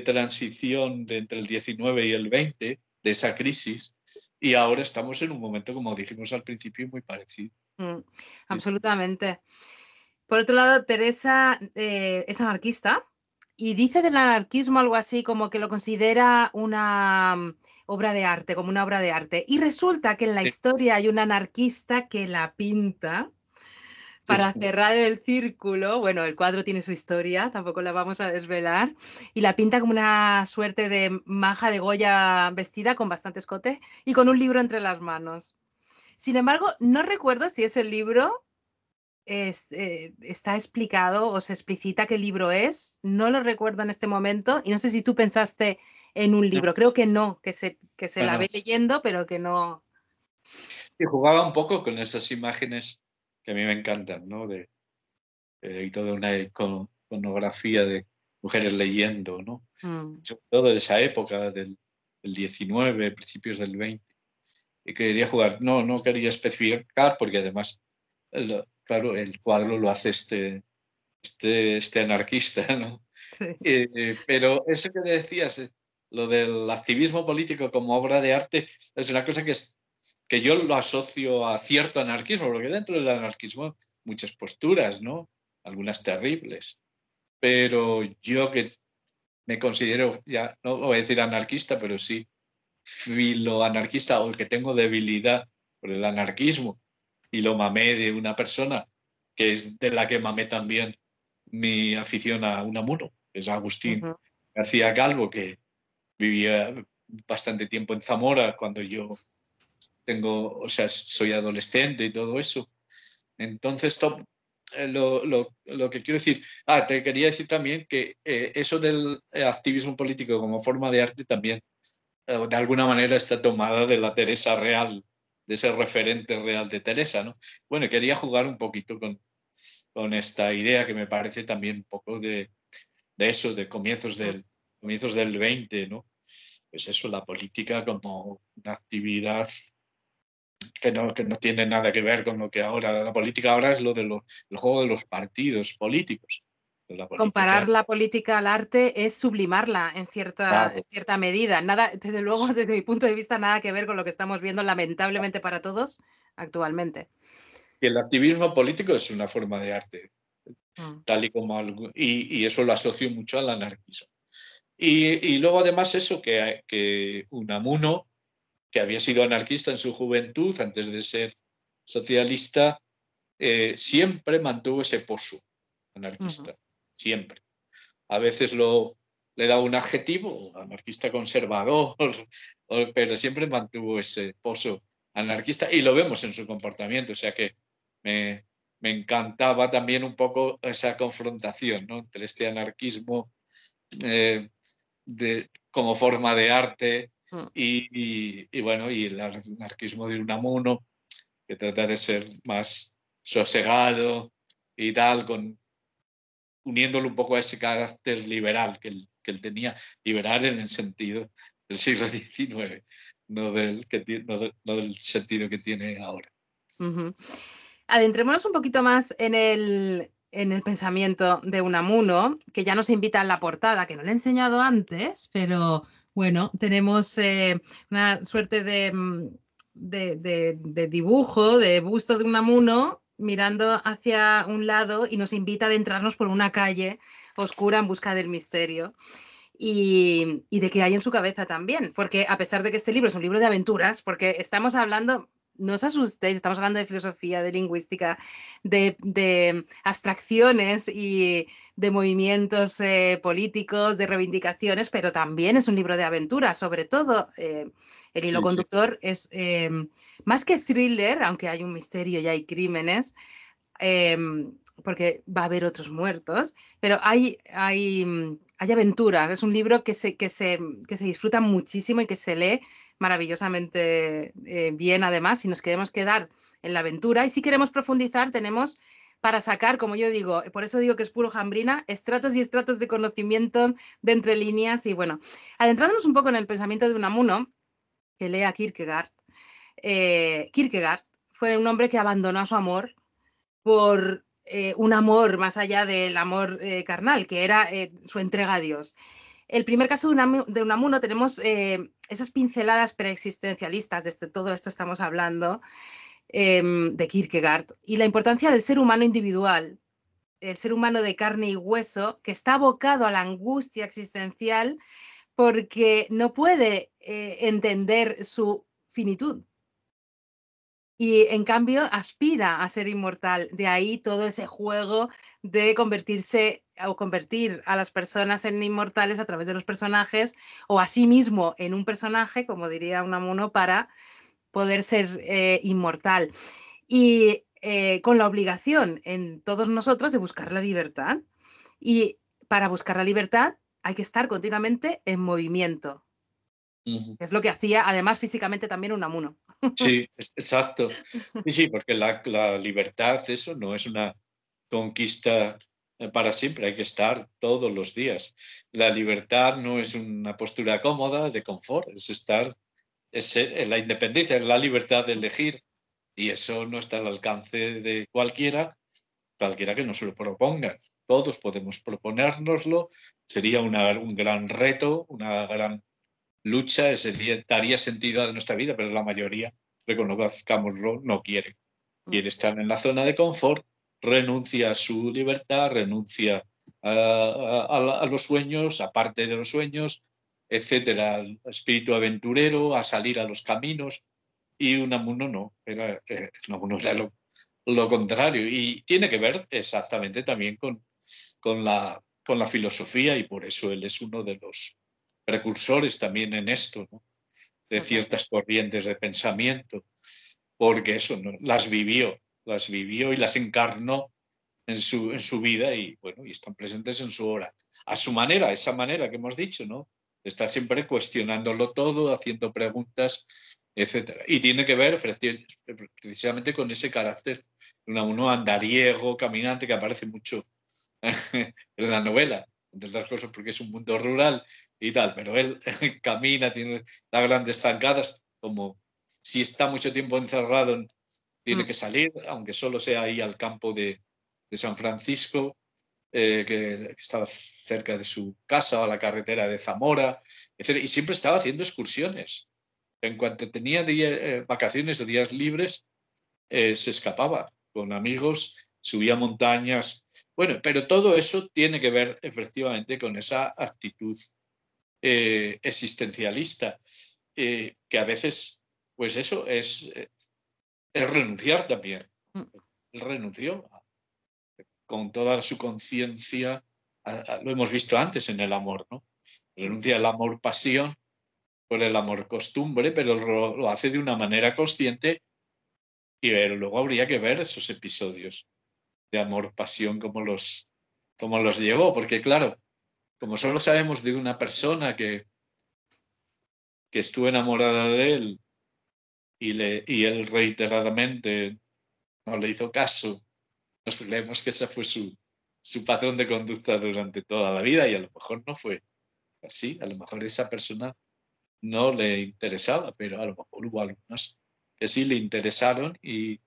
transición de entre el 19 y el 20, de esa crisis, y ahora estamos en un momento, como dijimos al principio, muy parecido. Mm, absolutamente. Por otro lado, Teresa eh, es anarquista, y dice del anarquismo algo así como que lo considera una mm, obra de arte, como una obra de arte. Y resulta que en la historia hay un anarquista que la pinta para cerrar el círculo. Bueno, el cuadro tiene su historia, tampoco la vamos a desvelar. Y la pinta como una suerte de maja de Goya vestida con bastante escote y con un libro entre las manos. Sin embargo, no recuerdo si ese libro eh, está explicado o se explicita qué libro es. No lo recuerdo en este momento y no sé si tú pensaste en un libro. Creo que no, que se, que se la ve leyendo, pero que no. Y jugaba un poco con esas imágenes que a mí me encantan, ¿no? De, y toda una iconografía de, mujeres leyendo, ¿no? Mm. todo de esa época, del, 19, principios del 20. Y quería jugar, no, no quería especificar porque además, claro, el cuadro lo hace este, este, este anarquista, ¿no? Eh, pero eso que decías, eh, lo del activismo político como obra de arte, es una cosa que, es, que yo lo asocio a cierto anarquismo, porque dentro del anarquismo muchas posturas, ¿no? Algunas terribles. Pero yo que me considero, ya no voy a decir anarquista, pero sí filoanarquista o que tengo debilidad por el anarquismo y lo mamé de una persona que es de la que mamé también mi afición a Unamuno, es Agustín García Calvo, que vivía bastante tiempo en Zamora cuando yo tengo, o sea, soy adolescente y todo eso. Entonces, eh, lo, lo, lo, que quiero decir, ah, te quería decir también que eh, eso del activismo político como forma de arte también eh, de alguna manera está tomada de la Teresa real, de ese referente real de Teresa, ¿no? Bueno, quería jugar un poquito con, con esta idea que me parece también un poco de, de eso, de comienzos del, comienzos del 20, ¿no? Pues eso, la política como una actividad que no, que no tiene nada que ver con lo que ahora, la política ahora es lo juego de los partidos políticos. Comparar la política al arte es sublimarla en cierta, en cierta medida. Nada, desde luego, desde mi punto de vista, nada que ver con lo que estamos viendo, lamentablemente para todos, actualmente. Y el activismo político es una forma de arte, mm. tal y como algo, y, y, eso lo asocio mucho al anarquismo. Y, y luego además eso, que, que Unamuno que había sido anarquista en su juventud, antes de ser socialista, eh, siempre mantuvo ese pozo anarquista, siempre. A veces lo, le da un adjetivo, anarquista conservador, (laughs) pero siempre mantuvo ese pozo anarquista y lo vemos en su comportamiento, o sea que me, encantaba también un poco esa confrontación ¿no? entre este anarquismo eh, de, como forma de arte Mm. Y, bueno, y el anarquismo de Unamuno, que trata de ser más sosegado y tal, con, uniéndolo un poco a ese carácter liberal que él, que él tenía, liberal en el sentido del siglo XIX, no del, que, no, del sentido que tiene ahora. Adentrémonos un poquito más en el, en el pensamiento de Unamuno, que ya nos invita a la portada, que no le he enseñado antes, pero bueno, tenemos eh, una suerte mm, de, de, dibujo, de busto de Unamuno mirando hacia un lado y nos invita a adentrarnos por una calle oscura en busca del misterio. Y, y, de qué hay en su cabeza también, porque a pesar de que este libro es un libro de aventuras, porque estamos hablando, no os asustéis, estamos hablando de filosofía, de lingüística, de, abstracciones y de movimientos eh, políticos, de reivindicaciones, pero también es un libro de aventuras, sobre todo eh, el hilo conductor es em, más que thriller, aunque hay un misterio y hay crímenes, porque va a haber otros muertos, pero hay, hay, hay aventuras, es un libro que se, que, se, que se disfruta muchísimo y que se lee maravillosamente eh, bien además, si nos queremos quedar en la aventura y si queremos profundizar tenemos para sacar, como yo digo, por eso digo que es puro jambrina, estratos y estratos de conocimiento de entre líneas y bueno, adentrándonos un poco en el pensamiento de Unamuno, que lea Kierkegaard, eh, Kierkegaard fue un hombre que abandonó a su amor por eh, un amor más allá del amor carnal, que era su entrega a Dios el primer caso de, Unamuno tenemos eh, esas pinceladas preexistencialistas, de este, todo esto estamos hablando, em, de Kierkegaard, y la importancia del ser humano individual, el ser humano de carne y hueso, que está abocado a la angustia existencial porque no puede eh, entender su finitud. Y en cambio aspira a ser inmortal. De ahí todo ese juego de convertirse o convertir a las personas en inmortales a través de los personajes o a sí mismo en un personaje, como diría Unamuno, para poder ser eh, inmortal. Y eh, con la obligación en todos nosotros de buscar la libertad. Y para buscar la libertad hay que estar continuamente en movimiento. Es lo que hacía, además, físicamente también Unamuno. Sí, (laughs) exacto. Sí, sí, porque la, la libertad, eso no es una conquista eh, para siempre, hay que estar todos los días. La libertad no es una postura cómoda de confort, es estar, es la independencia, es la libertad de elegir y eso no está al alcance de cualquiera, cualquiera que no se lo proponga. Todos podemos proponérnoslo, sería un gran reto, una gran lucha, sería, daría sentido a nuestra vida, pero la mayoría, reconozcámoslo, no quiere. Mm. Quiere estar en la zona de confort renuncia a su libertad, renuncia a, los sueños, aparte de los sueños, etcétera, al espíritu aventurero, a salir a los caminos. Y Unamuno no, era, eh, era lo, lo, contrario. Y tiene que ver exactamente también con, con, la, con la filosofía, y por eso él es uno de los precursores también en esto, de ciertas corrientes de pensamiento, porque eso ¿no? las vivió las vivió y las encarnó en su, en su vida y bueno, y están presentes en su hora. A su manera, esa manera que hemos dicho, ¿no? Estar siempre cuestionándolo todo, haciendo preguntas, etcétera. Y tiene que ver precisamente con ese carácter de uno andariego, caminante, que aparece mucho (laughs) en la novela, entre otras cosas porque es un mundo rural y tal, pero él (laughs) camina, tiene las grandes zancadas, como si está mucho tiempo encerrado en, tiene mm. que salir, aunque solo sea ahí al campo de, San Francisco, eh, que, estaba cerca de su casa, o a la carretera de Zamora, etc. Y siempre estaba haciendo excursiones. En cuanto tenía eh, vacaciones o días libres, eh, se escapaba con amigos, subía montañas. Bueno, pero todo eso tiene que ver efectivamente con esa actitud existencialista, que a veces, pues eso es es renunciar también. Mm. Él renunció con toda su conciencia, lo hemos visto antes en el amor, ¿no? Renuncia al amor pasión por el amor costumbre, pero lo, hace de una manera consciente y luego habría que ver esos episodios de amor pasión como los, como los llevó, porque claro, como solo sabemos de una persona que, que estuvo enamorada de él y, le, y él reiteradamente no le hizo caso, nos creemos que ese fue su, su patrón de conducta durante toda la vida y a lo mejor no fue así, a lo mejor esa persona no le interesaba, pero a lo mejor hubo algunos que sí le interesaron y,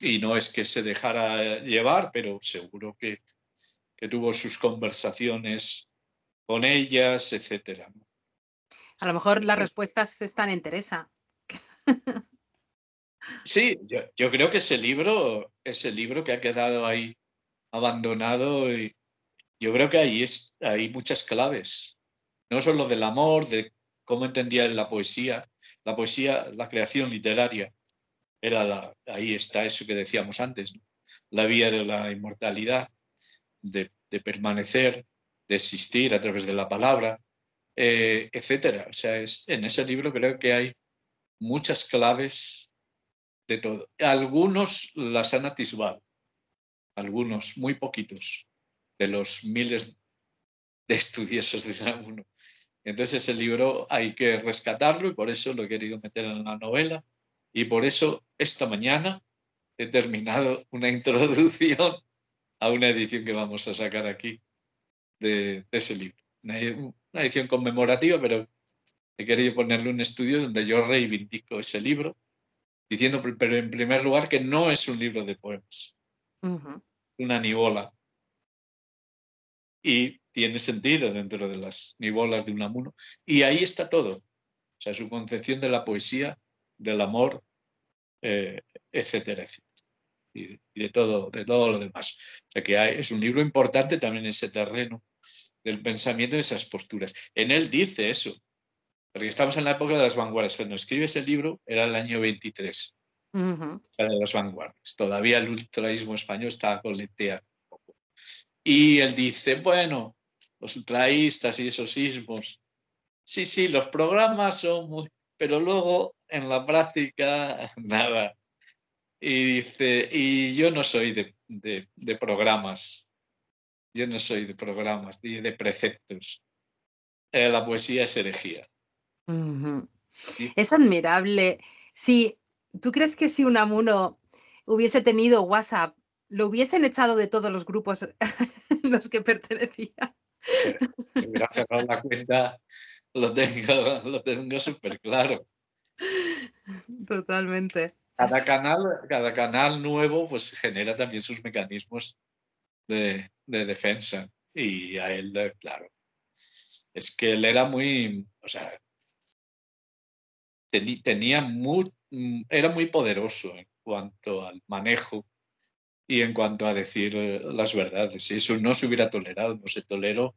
y no es que se dejara llevar, pero seguro que, que tuvo sus conversaciones con ellas, etcétera. A lo mejor las respuestas están en Teresa. Sí, yo, creo que ese libro, ese libro que ha quedado ahí abandonado, y yo creo que ahí es, hay muchas claves. No solo del amor, de cómo entendía la poesía, la poesía, la creación literaria. Era ahí está eso que decíamos antes, la vía de la inmortalidad, de, permanecer, de existir a través de la palabra, eh, etcétera. O sea, es, en ese libro creo que hay muchas claves de todo. Algunos las han atisbado, algunos, muy poquitos, de los miles de estudiosos de uno. Entonces el libro hay que rescatarlo y por eso lo he querido meter en la novela y por eso esta mañana he terminado una (laughs) introducción a una edición que vamos a sacar aquí de, ese libro. una edición conmemorativa, pero he querido ponerle un estudio donde yo reivindico ese libro, diciendo, pero en primer lugar, que no es un libro de poemas, una nivola. Y tiene sentido dentro de las nivolas de Unamuno. Y ahí está todo. O sea, su concepción de la poesía, del amor, eh, etcétera, etcétera. Y, de, todo, de todo lo demás. O sea, que es un libro importante también en ese terreno del pensamiento de esas posturas. En él dice eso, porque estamos en la época de las vanguardias. Cuando escribe ese libro era el año 23, de las vanguardias. Todavía el ultraísmo español estaba coleteando un poco. Y él dice, bueno, los ultraístas y esos ismos, sí, sí, los programas son muy... Pero luego en la práctica, (laughs) nada. Y dice, y yo no soy de, de, programas, yo no soy de programas ni de preceptos. Eh, la poesía es herejía. Es admirable. Si tú crees que si Unamuno hubiese tenido WhatsApp, lo hubiesen echado de todos los grupos (laughs) los que pertenecía. hubiera cerrado la cuenta, lo tengo, lo tengo súper claro. (laughs) Totalmente. Cada canal, cada canal nuevo pues genera también sus mecanismos de, de defensa. Y a él, claro, es que él era muy, o sea, tenía muy, mm, era muy poderoso en cuanto al manejo y en cuanto a decir eh, las verdades. Y eso no se hubiera tolerado, no se toleró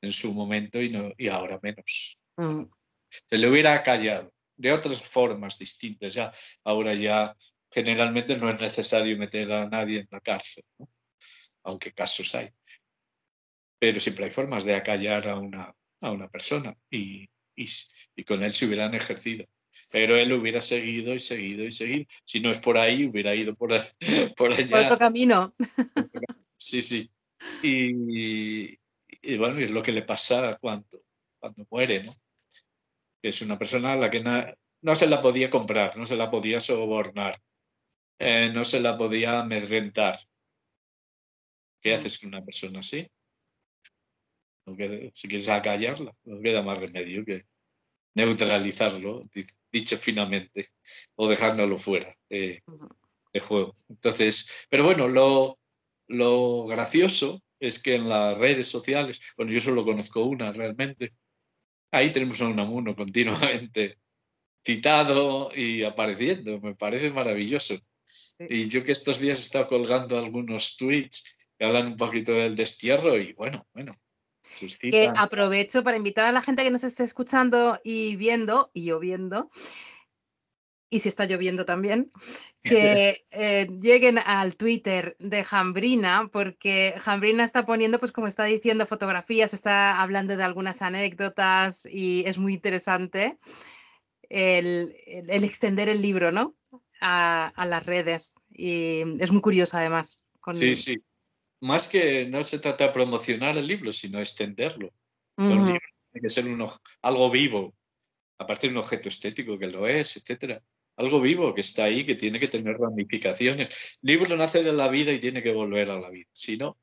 en su momento y, no, y ahora menos. Mm. Se le hubiera callado de otras formas distintas. Ya, ahora ya generalmente no es necesario meter a nadie en la cárcel, aunque casos hay. Pero siempre hay formas de acallar a una, a una persona y, y, con él se hubieran ejercido. Pero él hubiera seguido y seguido y seguido. Si no es por ahí, hubiera ido por, (laughs) por allá. Por otro camino. Sí, sí. Y, y bueno, es lo que le pasa cuando, cuando muere, ¿no? Es una persona a la que no se la podía comprar, no se la podía sobornar, eh, no se la podía amedrentar. ¿Qué mm. haces con una persona así? si quieres acallarla, no queda más remedio que neutralizarlo, dicho finamente, o dejándolo fuera de, juego. Entonces, pero bueno, lo, lo gracioso es que en las redes sociales, bueno, yo solo conozco una realmente, ahí tenemos a un amuno continuamente (laughs) citado y apareciendo, me parece maravilloso. Y yo que estos días he estado colgando algunos tweets que hablan un poquito del destierro y bueno, bueno, que aprovecho para invitar a la gente que nos esté escuchando y viendo, y lloviendo, y si está lloviendo también, (laughs) que eh, lleguen al Twitter de Jambrina, porque Jambrina está poniendo, pues como está diciendo, fotografías, está hablando de algunas anécdotas y es muy interesante el, extender el libro, ¿no? A, las redes. Y es muy curioso además. Sí, sí más que no se trata de promocionar el libro, sino extenderlo. tiene que ser algo vivo, aparte de un objeto estético que lo es, etcétera. Algo vivo que está ahí, que tiene que tener ramificaciones. Libro nace de la vida y tiene que volver a la vida. Si no.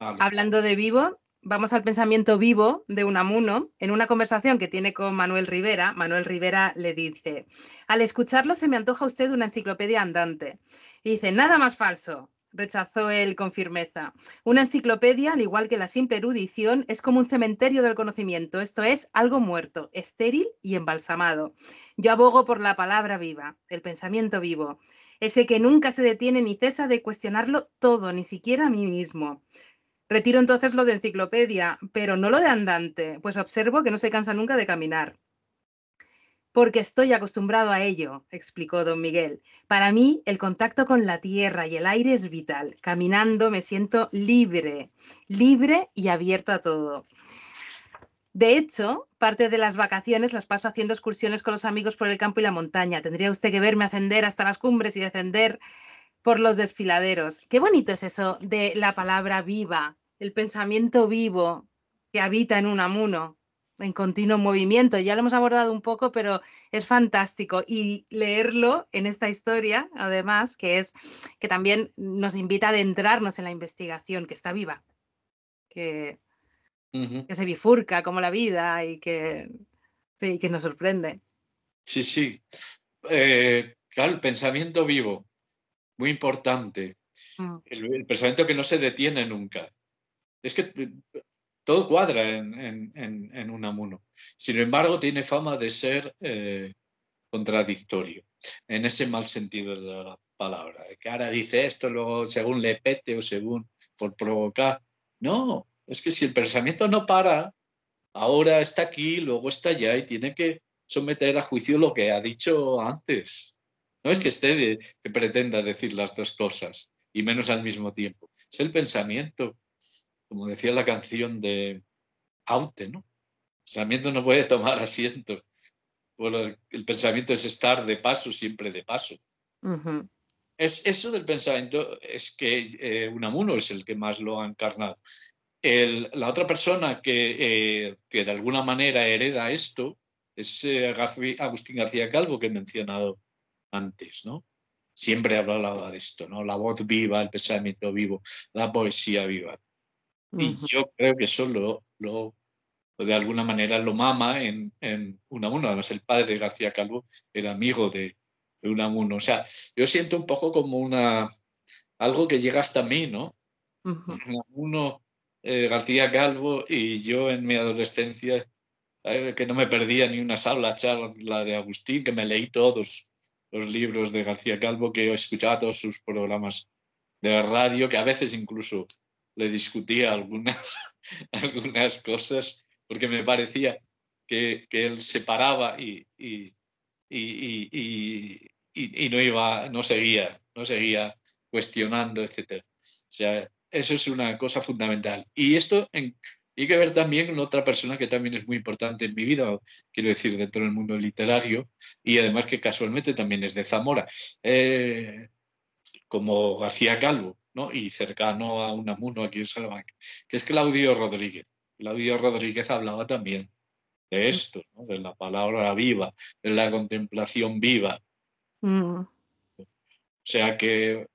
Hablando de vivo, vamos al pensamiento vivo de Unamuno. En una conversación que tiene con Manuel Rivera, Manuel Rivera le dice: Al escucharlo se me antoja usted una enciclopedia andante. Y dice: Nada más falso rechazó él con firmeza. Una enciclopedia, al igual que la simple erudición, es como un cementerio del conocimiento, esto es, algo muerto, estéril y embalsamado. Yo abogo por la palabra viva, el pensamiento vivo, ese que nunca se detiene ni cesa de cuestionarlo todo, ni siquiera a mí mismo. Retiro entonces lo de enciclopedia, pero no lo de andante, pues observo que no se cansa nunca de caminar porque estoy acostumbrado a ello, explicó don Miguel. Para mí, el contacto con la tierra y el aire es vital. Caminando me siento libre, libre y abierto a todo. De hecho, parte de las vacaciones las paso haciendo excursiones con los amigos por el campo y la montaña. Tendría usted que verme ascender hasta las cumbres y descender por los desfiladeros. Qué bonito es eso de la palabra viva, el pensamiento vivo que habita en un amuno en continuo movimiento. Ya lo hemos abordado un poco, pero es fantástico. Y leerlo en esta historia, además, que es que también nos invita a adentrarnos en la investigación, que está viva, que, se bifurca como la vida y que, que nos sorprende. Sí, sí. Eh, claro, el pensamiento vivo, muy importante. Mm. el pensamiento que no se detiene nunca. Es que todo cuadra en, en, amuno. Sin embargo, tiene fama de ser eh, contradictorio, en ese mal sentido de la palabra. Que ahora dice esto, luego según le pete o según por provocar. No, es que si el pensamiento no para, ahora está aquí, luego está allá y tiene que someter a juicio lo que ha dicho antes. No es que esté que pretenda decir las dos cosas y menos al mismo tiempo. Es el pensamiento como decía la canción de Aute, ¿no? El pensamiento no puede tomar asiento. Bueno, el, pensamiento es estar de paso, siempre de paso. es, eso del pensamiento es que eh, Unamuno es el que más lo ha encarnado. la otra persona que, eh, que, de alguna manera hereda esto es eh, Agustín García Calvo, que he mencionado antes, ¿no? siempre hablaba de esto, ¿no? La voz viva, el pensamiento vivo, la poesía viva. Y yo creo que eso lo, lo, de alguna manera lo mama en, en Unamuno. Además, el padre de García Calvo era amigo de, de Unamuno. O sea, yo siento un poco como una algo que llega hasta mí, ¿no? Unamuno, eh, García Calvo y yo en mi adolescencia, eh, que no me perdía ni una sola charla de Agustín, que me leí todos los libros de García Calvo, que escuchaba todos sus programas de radio, que a veces incluso le discutía algunas, (laughs) algunas cosas, porque me parecía que, que él se paraba y, y, y, y, no iba, no seguía, no seguía cuestionando, etc. O sea, eso es una cosa fundamental. Y esto en, hay que ver también con otra persona que también es muy importante en mi vida, quiero decir, dentro del mundo literario, y además que casualmente también es de Zamora, eh, como García Calvo, ¿no? y cercano a Unamuno aquí en Salamanca, que es Claudio Rodríguez. Claudio Rodríguez hablaba también de esto, de la palabra viva, de la contemplación viva. Mm. O sea que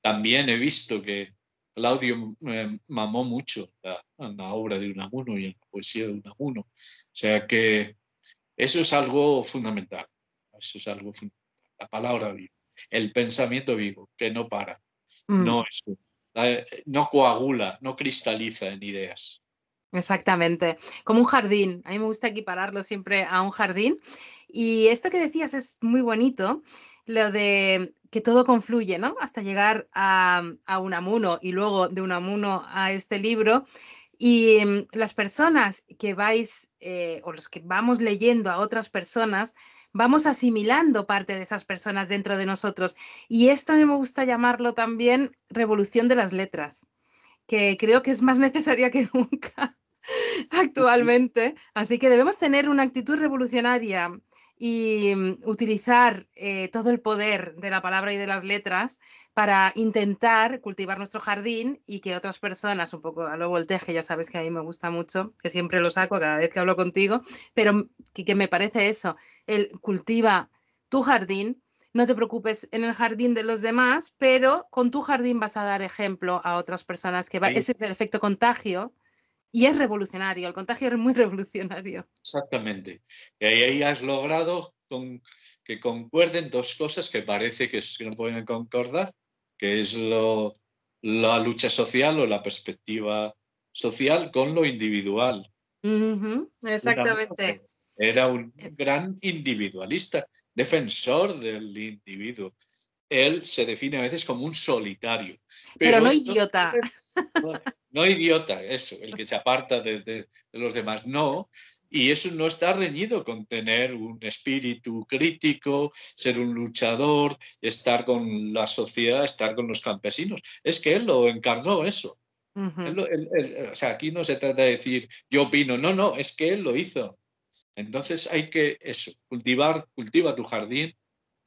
también he visto que Claudio mamó mucho la, la, obra de Unamuno y la poesía de Unamuno. O sea que eso es algo fundamental. Eso es algo fundamental. La palabra viva, el pensamiento vivo, que no para, mm. no, no coagula, no cristaliza en ideas. Exactamente, como un jardín. A mí me gusta equipararlo siempre a un jardín. Y esto que decías es muy bonito, lo de que todo confluye, ¿no? Hasta llegar a, a Unamuno y luego de Unamuno a este libro. Y mm, las personas que vais, eh, o los que vamos leyendo a otras personas, vamos asimilando parte de esas personas dentro de nosotros. Y esto a mí me gusta llamarlo también revolución de las letras, que creo que es más (laughs) necesaria que nunca actualmente. Así que debemos tener una actitud revolucionaria y mm, utilizar eh, todo el poder de la palabra y de las letras para intentar cultivar nuestro jardín y que otras personas, un poco a lo volteje, ya sabes que a mí me gusta mucho, que siempre lo saco cada vez que hablo contigo, pero que, que me parece eso, el cultiva tu jardín, no te preocupes en el jardín de los demás, pero con tu jardín vas a dar ejemplo a otras personas que va, ese es el efecto contagio y es revolucionario, el contagio es muy (laughs) revolucionario. Exactamente. Y ahí has logrado con, que concuerden dos cosas que parece que, no pueden concordar, que es lo, la lucha social o la perspectiva social con lo individual. exactamente. Era un eh. gran individualista, defensor del individuo. Él se define a veces como un solitario. Pero, no idiota. (laughs) No idiota, eso, el que se aparta de, los demás, no. Y eso no está reñido con tener un espíritu crítico, ser un luchador, estar con la sociedad, estar con los campesinos. Es que él lo encarnó eso. o sea, aquí no se trata de decir yo opino, no, no, es que él lo hizo. Entonces hay que eso, cultivar, cultiva tu jardín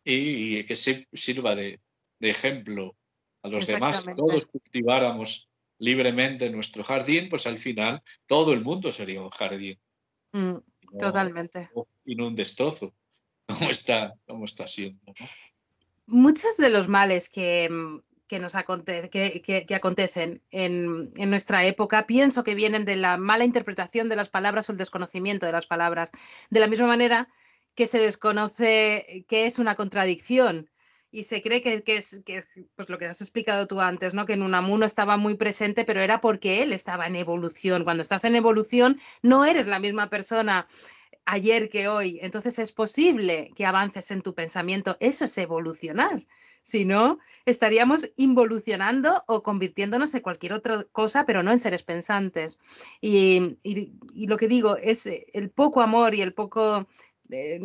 y, que sirva de, de, ejemplo a los demás. Todos cultiváramos libremente en nuestro jardín, pues al final todo el mundo sería un jardín. Mm, totalmente. Y no un destrozo, (laughs) como está, como está siendo. Muchos de los males que, mm, que nos que, que, acontecen en, en, nuestra época, pienso que vienen de la mala interpretación de las palabras o el desconocimiento de las palabras. De la misma manera que se desconoce qué es una contradicción y se cree que, es, pues lo que has explicado tú antes, ¿no? que Unamuno estaba muy presente, pero era porque él estaba en evolución. Cuando estás en evolución, no eres la misma persona ayer que hoy. Entonces es posible que avances en tu pensamiento. Eso es evolucionar. Si no, estaríamos involucionando o convirtiéndonos en cualquier otra cosa, pero no en seres pensantes. Y, y lo que digo es el poco amor y el poco, eh,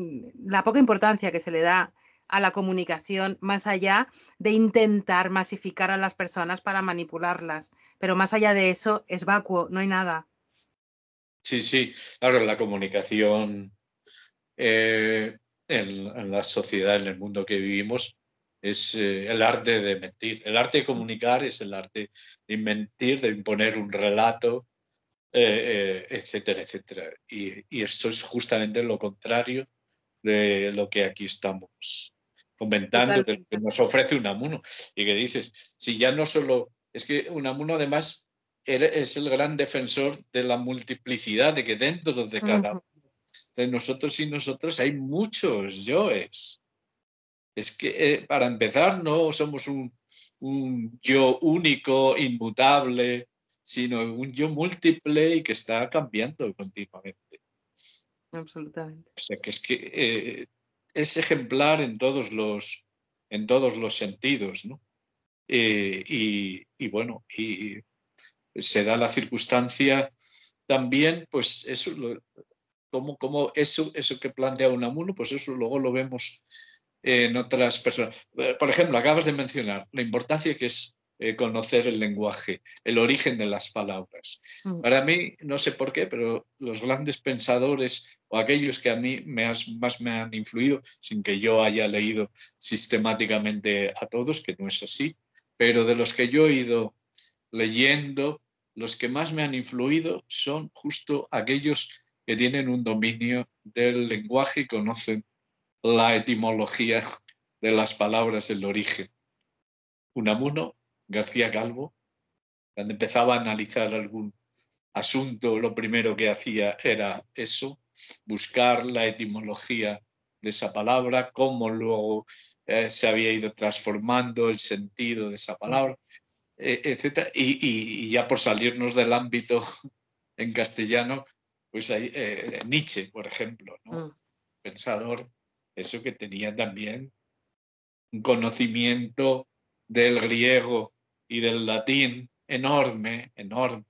la poca importancia que se le da a la comunicación más allá de intentar masificar a las personas para manipularlas. Pero más allá de eso es vacuo, no hay nada. Sí, sí, claro, la comunicación eh, en, la sociedad, en el mundo que vivimos, es eh, el arte de mentir. El arte de comunicar es el arte de mentir, de imponer un relato, eh, etcétera, etcétera. Y, y esto es justamente lo contrario de lo que aquí estamos comentando de que nos ofrece un amuno y que dices, si ya no solo, es que un amuno además es el gran defensor de la multiplicidad, de que dentro de cada uno de nosotros y nosotras hay muchos yoes. Es que eh, para empezar no somos un, un yo único, inmutable, sino un yo múltiple y que está cambiando continuamente. Absolutamente. O sea que es que eh, es ejemplar en todos los, en todos los sentidos, ¿no? Eh, y, bueno, y se da la circunstancia también, pues eso, como, como eso, eso que plantea Unamuno, pues eso luego lo vemos en otras personas. Por ejemplo, acabas de mencionar la importancia que es eh, conocer el lenguaje, el origen de las palabras. Mm. Para mí, no sé por qué, pero los grandes pensadores o aquellos que a mí me más me han influido, sin que yo haya leído sistemáticamente a todos, que no es así, pero de los que yo he ido leyendo, los que más me han influido son justo aquellos que tienen un dominio del lenguaje y conocen la etimología de las palabras, el origen. Unamuno García Calvo, cuando empezaba a analizar algún asunto, lo primero que hacía era eso, buscar la etimología de esa palabra, cómo luego eh, se había ido transformando el sentido de esa palabra, e, etc. Y, ya por salirnos del ámbito (laughs) en castellano, pues hay eh, Nietzsche, por ejemplo, ¿no? Mm. pensador, eso que tenía también un conocimiento del griego y del latín enorme, enorme.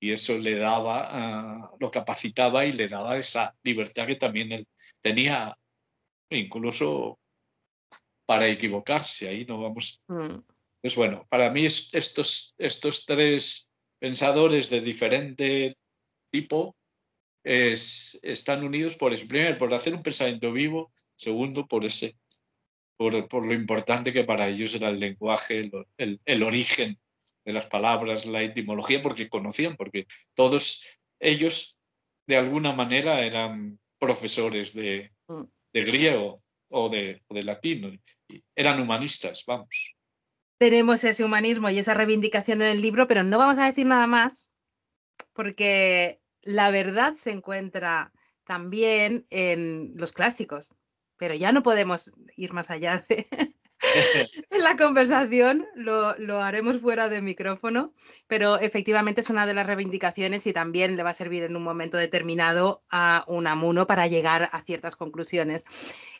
Y eso le daba, ah, lo capacitaba y le daba esa libertad que también él tenía, incluso para equivocarse. Ahí no vamos. Mm. Pues bueno, para mí estos, estos tres pensadores de diferente tipo es, están unidos por eso. Primero, por hacer un pensamiento vivo. Segundo, por ese por, lo importante que para ellos era el lenguaje, el, origen de las palabras, la etimología, porque conocían, porque todos ellos de alguna manera eran profesores de, mm. griego o de, o de latino, eran humanistas, vamos. Tenemos ese humanismo y esa reivindicación en el libro, pero no vamos a decir nada más, porque la verdad se encuentra también en los clásicos pero ya no podemos ir más allá de (laughs) (laughs) la conversación, lo, haremos fuera de micrófono, pero efectivamente es una de las reivindicaciones y también le va a servir en un momento determinado a un amuno para llegar a ciertas conclusiones.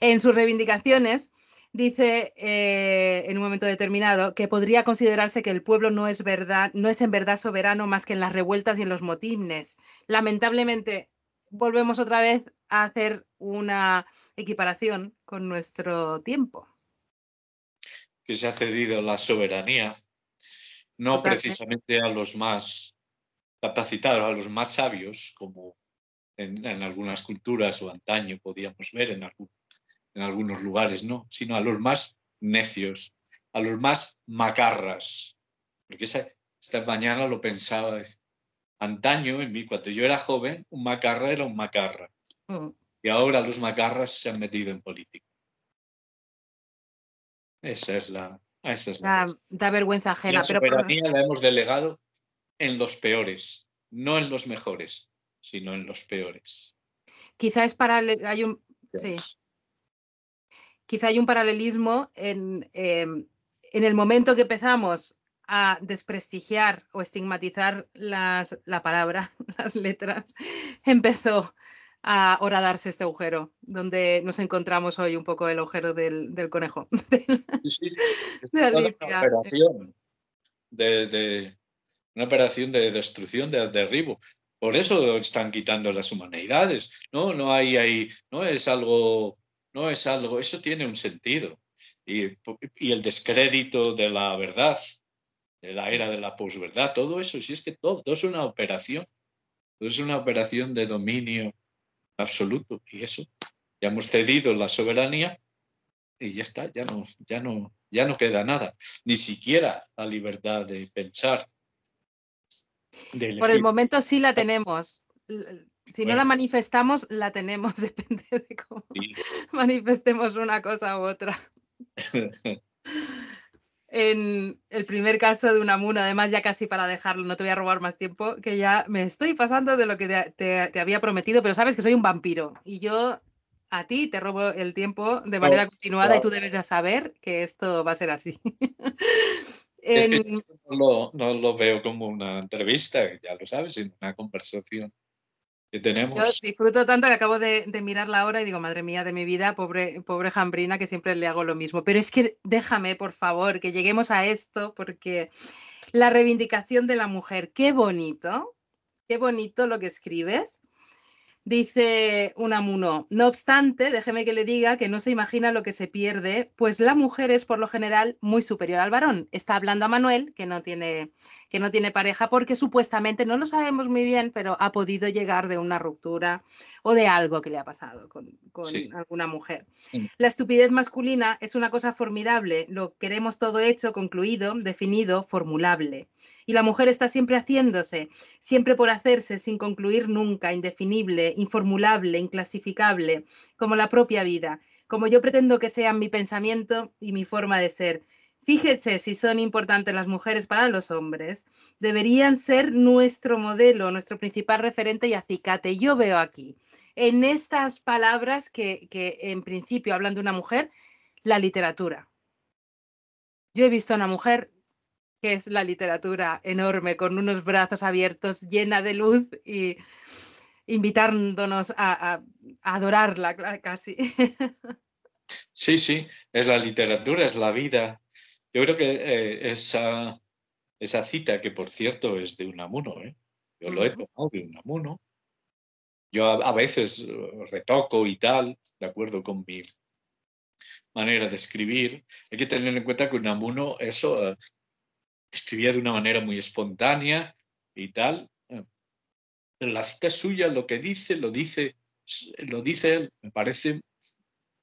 En sus reivindicaciones dice eh, en un momento determinado que podría considerarse que el pueblo no es verdad, no es en verdad soberano más que en las revueltas y en los motines. Lamentablemente volvemos otra vez a hacer una equiparación con nuestro tiempo. Que se ha cedido la soberanía, no precisamente a los más capacitados, a los más sabios, como en, algunas culturas o antaño podíamos ver en, en algunos lugares, no, sino a los más necios, a los más macarras. Porque esta mañana lo pensaba, antaño, en mí, cuando yo era joven, un macarra era un macarra. Mm. Y ahora los macarras se han metido en política. Esa es la. Esa es la da, vergüenza ajena. La soberanía la hemos delegado en los peores, no en los mejores, sino en los peores. Quizá es para hay un sí. Quizá hay un paralelismo en, em, en el momento que empezamos a desprestigiar o estigmatizar las, la palabra, (laughs) las letras, empezó a horadarse este agujero, donde nos encontramos hoy un poco el agujero del, conejo. (laughs) sí, Una operación de, una operación de destrucción, de derribo. Por eso están quitando las humanidades. No, no hay ahí, no es algo, no es algo, eso tiene un sentido. Y, y el descrédito de la verdad, de la era de la posverdad, todo eso, si es que todo, es una operación, todo es una operación de dominio absoluto y eso, ya hemos cedido la soberanía y ya está, ya no, ya no, ya no queda nada, ni siquiera la libertad de pensar. Por el momento sí la tenemos. Si no la manifestamos, la tenemos, (laughs) depende de cómo manifestemos una cosa u otra. (laughs) en el primer caso de Unamuno, además ya casi para dejarlo, no te voy a robar más tiempo, que ya me estoy pasando de lo que te, había prometido, pero sabes que soy un vampiro. Y yo a ti te robo el tiempo de manera continuada y tú debes ya saber que esto va a ser así. (laughs) no, lo, veo como una entrevista, ya lo sabes, sino una conversación que tenemos. Yo disfruto tanto que acabo de, mirar la hora y digo, madre mía de mi vida, pobre, pobre Jambrina, que siempre le hago lo mismo. Pero es que déjame, por favor, que lleguemos a esto, porque la reivindicación de la mujer, qué bonito, qué bonito lo que escribes. Dice Unamuno, no obstante, déjeme que le diga que no se imagina lo que se pierde, pues la mujer es por lo general muy superior al varón. Está hablando a Manuel, que no tiene, que no tiene pareja, porque supuestamente, no lo sabemos muy bien, pero ha podido llegar de una ruptura o de algo que le ha pasado con, alguna mujer. La estupidez masculina es una cosa formidable, lo queremos todo hecho, concluido, definido, formulable. Y la mujer está siempre haciéndose, siempre por hacerse, sin concluir nunca, indefinible, informulable, inclasificable, como la propia vida, como yo pretendo que sean mi pensamiento y mi forma de ser. Fíjense si son importantes las mujeres para los hombres. Deberían ser nuestro modelo, nuestro principal referente y acicate. Yo veo aquí, en estas palabras que, que en principio hablan de una mujer, la literatura. Yo he visto a una mujer que es la literatura enorme, con unos brazos abiertos, llena de luz y invitándonos a, adorarla casi. Sí, sí, es la literatura, es la vida. Yo creo que eh, esa, esa cita, que por cierto es de Unamuno, ¿eh? yo lo he tomado de Unamuno, yo a, veces retoco y tal, de acuerdo con mi manera de escribir. Hay que tener en cuenta que Unamuno eso escribía de una manera muy espontánea y tal. La cita suya, lo que dice, lo dice, lo dice él, me parece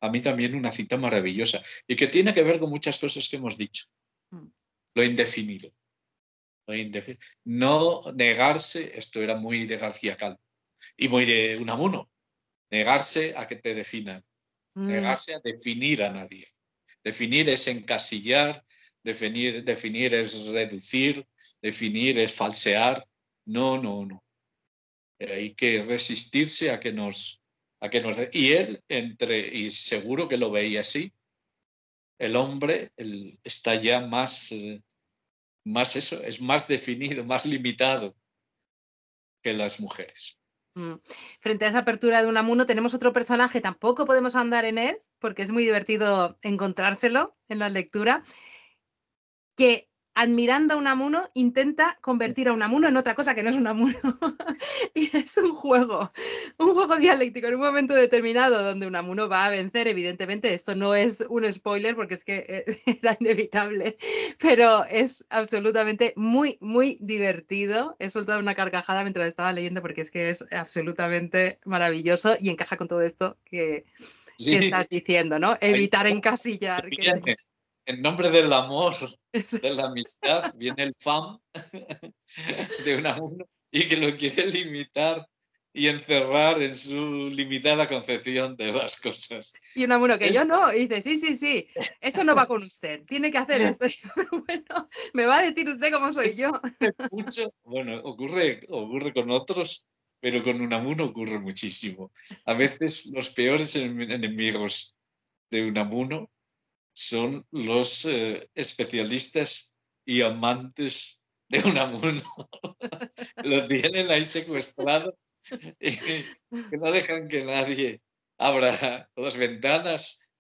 a mí también una cita maravillosa y que tiene que ver con muchas cosas que hemos dicho. Mm. Lo indefinido. Lo indefinido. No negarse, esto era muy de García Calvo y muy de Unamuno, negarse a que te definan, mm. negarse a definir a nadie. Definir es encasillar, definir, definir es reducir, definir es falsear. No, no, no. Hay que resistirse a que nos... A que nos y él, entre, y seguro que lo veía así, el hombre está ya más, eh, más eso, es más definido, más limitado que las mujeres. Mm. Frente a esa apertura de Unamuno tenemos otro personaje, tampoco podemos andar en él, porque es muy divertido encontrárselo en la lectura, que admirando a Unamuno intenta convertir a Unamuno en otra cosa que no es Unamuno. (laughs) y es un juego, un juego dialéctico en un momento determinado donde Unamuno va a vencer, evidentemente, esto no es un spoiler porque es que eh, (laughs) era inevitable, pero es absolutamente muy, muy divertido. He soltado una carcajada mientras estaba leyendo porque es que es absolutamente maravilloso y encaja con todo esto que, estás diciendo, ¿no? Evitar encasillar. Que en nombre del amor, (laughs) de la amistad, viene el fam (laughs) de Unamuno y que lo quiere limitar y encerrar en su limitada concepción de las cosas. Y Unamuno, que yo no, y dice, sí, sí, sí, eso no va con usted, tiene que hacer esto. (laughs) bueno, me va a decir usted cómo soy yo. Mucho, bueno, ocurre, ocurre con otros, pero con Unamuno ocurre muchísimo. A veces los peores enemigos de Unamuno son los eh, especialistas y amantes de Unamuno. (laughs) Lo tienen ahí secuestrado (laughs) y no dejan que nadie abra las ventanas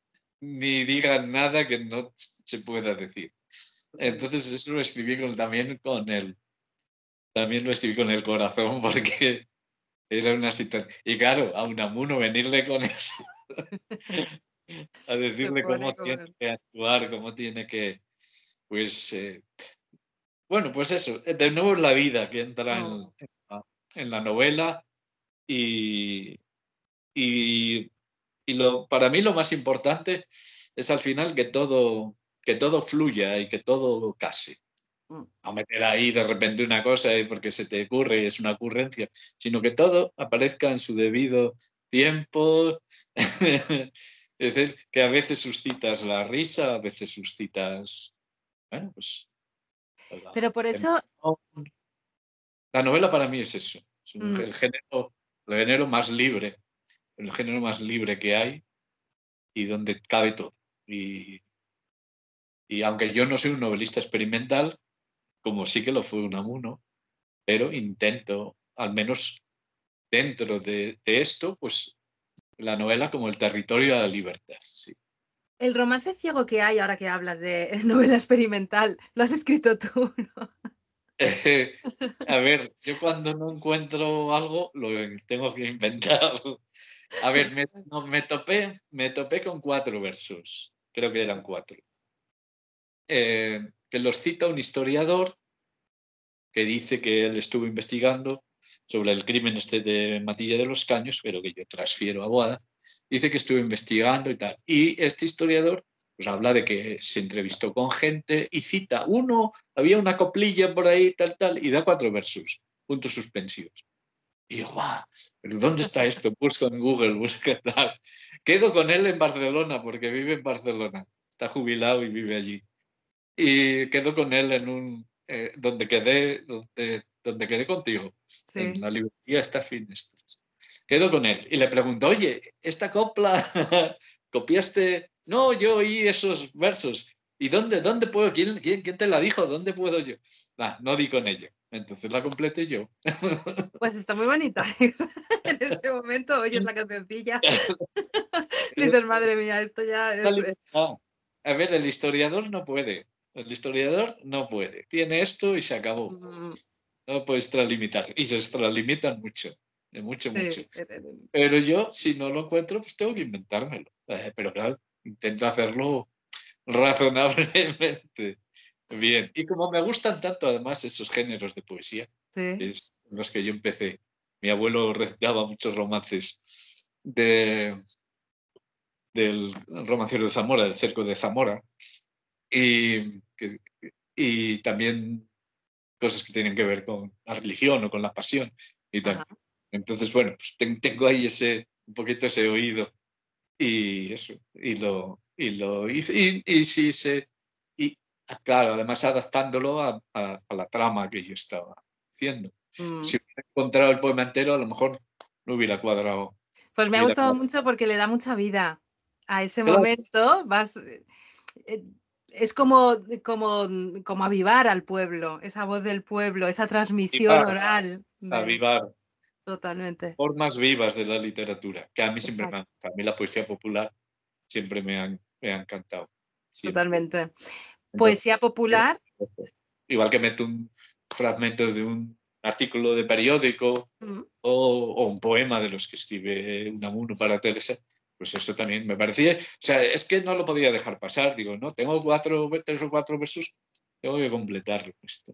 ni diga nada que no se pueda decir. Entonces eso lo escribí también con el también lo escribí con el corazón porque era una situación. Y claro, a Unamuno venirle con eso (laughs) a (laughs) decirle cómo tiene que actuar, cómo tiene que, pues, eh, bueno, pues eso, eh, de nuevo es la vida que entra en, la, novela y, y, lo, para mí lo más importante es al final que todo, que todo fluya y que todo case. Mm. A meter ahí de repente una cosa porque se te ocurre y es una ocurrencia, sino que todo aparezca en su debido tiempo (laughs) Es decir, que a veces suscitas la risa, a veces suscitas. Bueno, pues. Pero por eso. La novela para mí es eso. Es Mm. el, género, el género más libre. El género más libre que hay y donde cabe todo. Y, y aunque yo no soy un novelista experimental, como sí que lo fue Unamuno, pero intento, al menos dentro de, de esto, pues la novela como el territorio de la libertad. Sí. El romance ciego que hay, ahora que hablas de (laughs) novela experimental, lo has escrito tú, ¿no? Eh, (laughs) a ver, yo cuando no encuentro algo, lo tengo que inventar. A ver, me, no, me, topé, me topé con cuatro versos, creo que eran cuatro, eh, que los cita un historiador que dice que él estuvo investigando sobre el crimen este de Matilla de los Caños, pero que yo transfiero a Boada, dice que estuvo investigando y tal. Y este historiador pues habla de que se entrevistó con gente y cita uno, había una coplilla por ahí, tal, tal, y da cuatro versos, puntos suspensivos. Y yo, va, ¿pero dónde está esto? Busco en Google, busca (laughs) tal. Quedo con él en Barcelona, porque vive en Barcelona. Está jubilado y vive allí. Y quedo con él en un, eh, donde quedé, donde, donde quedé contigo, Sí. en la librería está Finestres. Quedo con él y le pregunto, oye, esta copla (laughs) copiaste. No, yo oí esos versos. ¿Y dónde, dónde puedo? ¿Quién, quién, quién te la dijo? ¿Dónde puedo yo? Nah, no di con ella. Entonces la completé yo. (laughs) Pues está muy bonita. (laughs) en ese momento oyes la cancioncilla. Dices, madre mía, esto ya es. eh, No, a ver, el historiador no puede. El historiador no puede. Tiene esto y se acabó. mm, No puede extralimitar. Y se extralimitan mucho. Mucho, mucho. sí, Pero yo, si no lo encuentro, pues tengo que inventármelo. Eh, Pero claro, intento hacerlo razonablemente bien. Y como me gustan tanto, además, esos géneros de poesía, sí. es los que yo empecé. Mi abuelo recitaba muchos romances de, del romancero de Zamora, del cerco de Zamora, y también cosas que tienen que ver con la religión o con la pasión y tal. Ajá. Entonces, bueno, pues ten- tengo ahí ese, un poquito ese oído y eso, y lo, y lo hice, y, y sí se, y ah, claro, además adaptándolo a, a- a la trama que yo estaba haciendo. mm. Si hubiera encontrado el poema entero, a lo mejor no hubiera cuadrado. Pues me ha gustado claro. mucho porque le da mucha vida a ese Claro. momento. Vas, eh, eh, es como, como, como avivar al pueblo, esa voz del pueblo, esa transmisión Avivar, oral. de- Avivar Totalmente. formas vivas de la literatura, que a mí siempre me han, a mí la poesía popular siempre me han, me ha encantado. siempre. Totalmente. Poesía popular. (laughs) Igual que meto un fragmento de un artículo de periódico mm, o, o un poema de los que escribe Unamuno para Teresa, pues eso también me parecía. O sea, es que no lo podía dejar pasar. Digo, no, tengo cuatro, tres o cuatro versos, tengo que completarlo esto.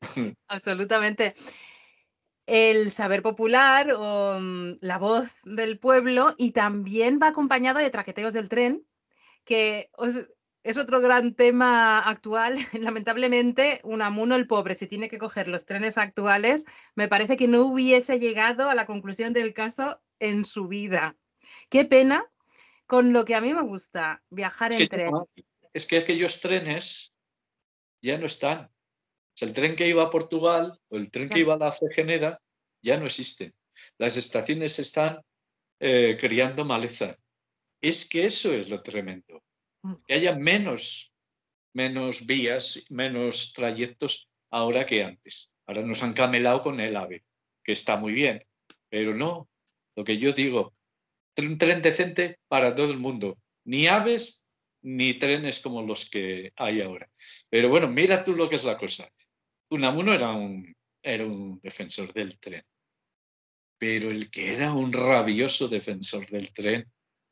(laughs) Absolutamente. El saber popular o mm, la voz del pueblo y también va acompañado de traqueteos del tren, que es otro gran tema actual. (laughs) Lamentablemente, Unamuno el pobre, si tiene que coger los trenes actuales, me parece que no hubiese llegado a la conclusión del caso en su vida. Qué pena con lo que a mí me gusta, viajar Es en tren. no, es que aquellos trenes ya no están. O sea, el tren que iba a Portugal o el tren que iba a la Fregeneda ya no existen. Las estaciones están eh, criando maleza. Es que eso es lo tremendo. Mm. Que haya menos, menos vías, menos trayectos ahora que antes. Ahora nos han camelado con el AVE, que está muy bien, pero no. Lo que yo digo, un tren decente para todo el mundo. Ni aves ni trenes como los que hay ahora. Pero bueno, mira tú lo que es la cosa. Unamuno era un, era un defensor del tren. Pero el que era un rabioso defensor del tren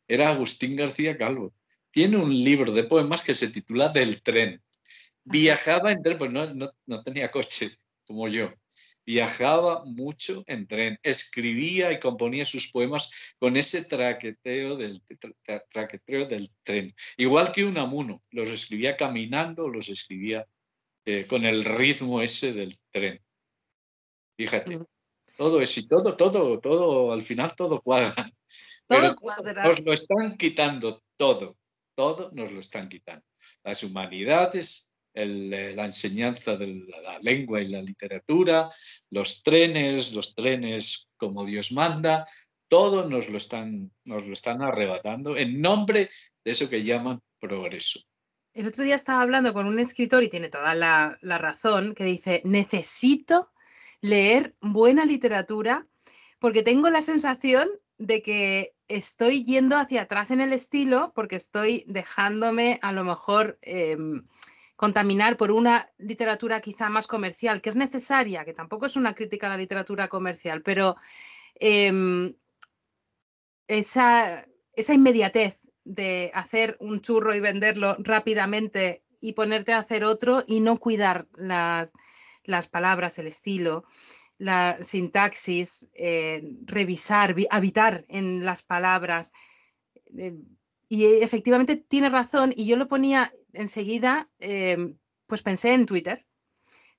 era Agustín García Calvo. Tiene un libro de poemas que se titula Del tren. Viajaba en tren, pues no, no, no tenía coche como yo. Viajaba mucho en tren, escribía y componía sus poemas con ese traqueteo del, tra- traqueteo del tren. Igual que Unamuno, los escribía caminando, los escribía eh, con el ritmo ese del tren. Fíjate, todo eso y todo, todo, todo, al final todo cuadra. (laughs) Todo Nos lo están quitando todo, todo nos lo están quitando. Las humanidades, eh, la enseñanza de la lengua y la literatura, los trenes, los trenes como Dios manda, todo nos lo están, nos lo están arrebatando en nombre de eso que llaman progreso. El otro día estaba hablando con un escritor y tiene toda la, razón, que dice, necesito leer buena literatura porque tengo la sensación de que estoy yendo hacia atrás en el estilo porque estoy dejándome a lo mejor em, contaminar por una literatura quizá más comercial, que es necesaria, que tampoco es una crítica a la literatura comercial, pero em, esa, esa inmediatez de hacer un churro y venderlo rápidamente y ponerte a hacer otro y no cuidar las, las palabras, el estilo la sintaxis, eh, revisar, habitar en las palabras. Eh, y efectivamente tiene razón, y yo lo ponía enseguida, em, pues pensé en Twitter.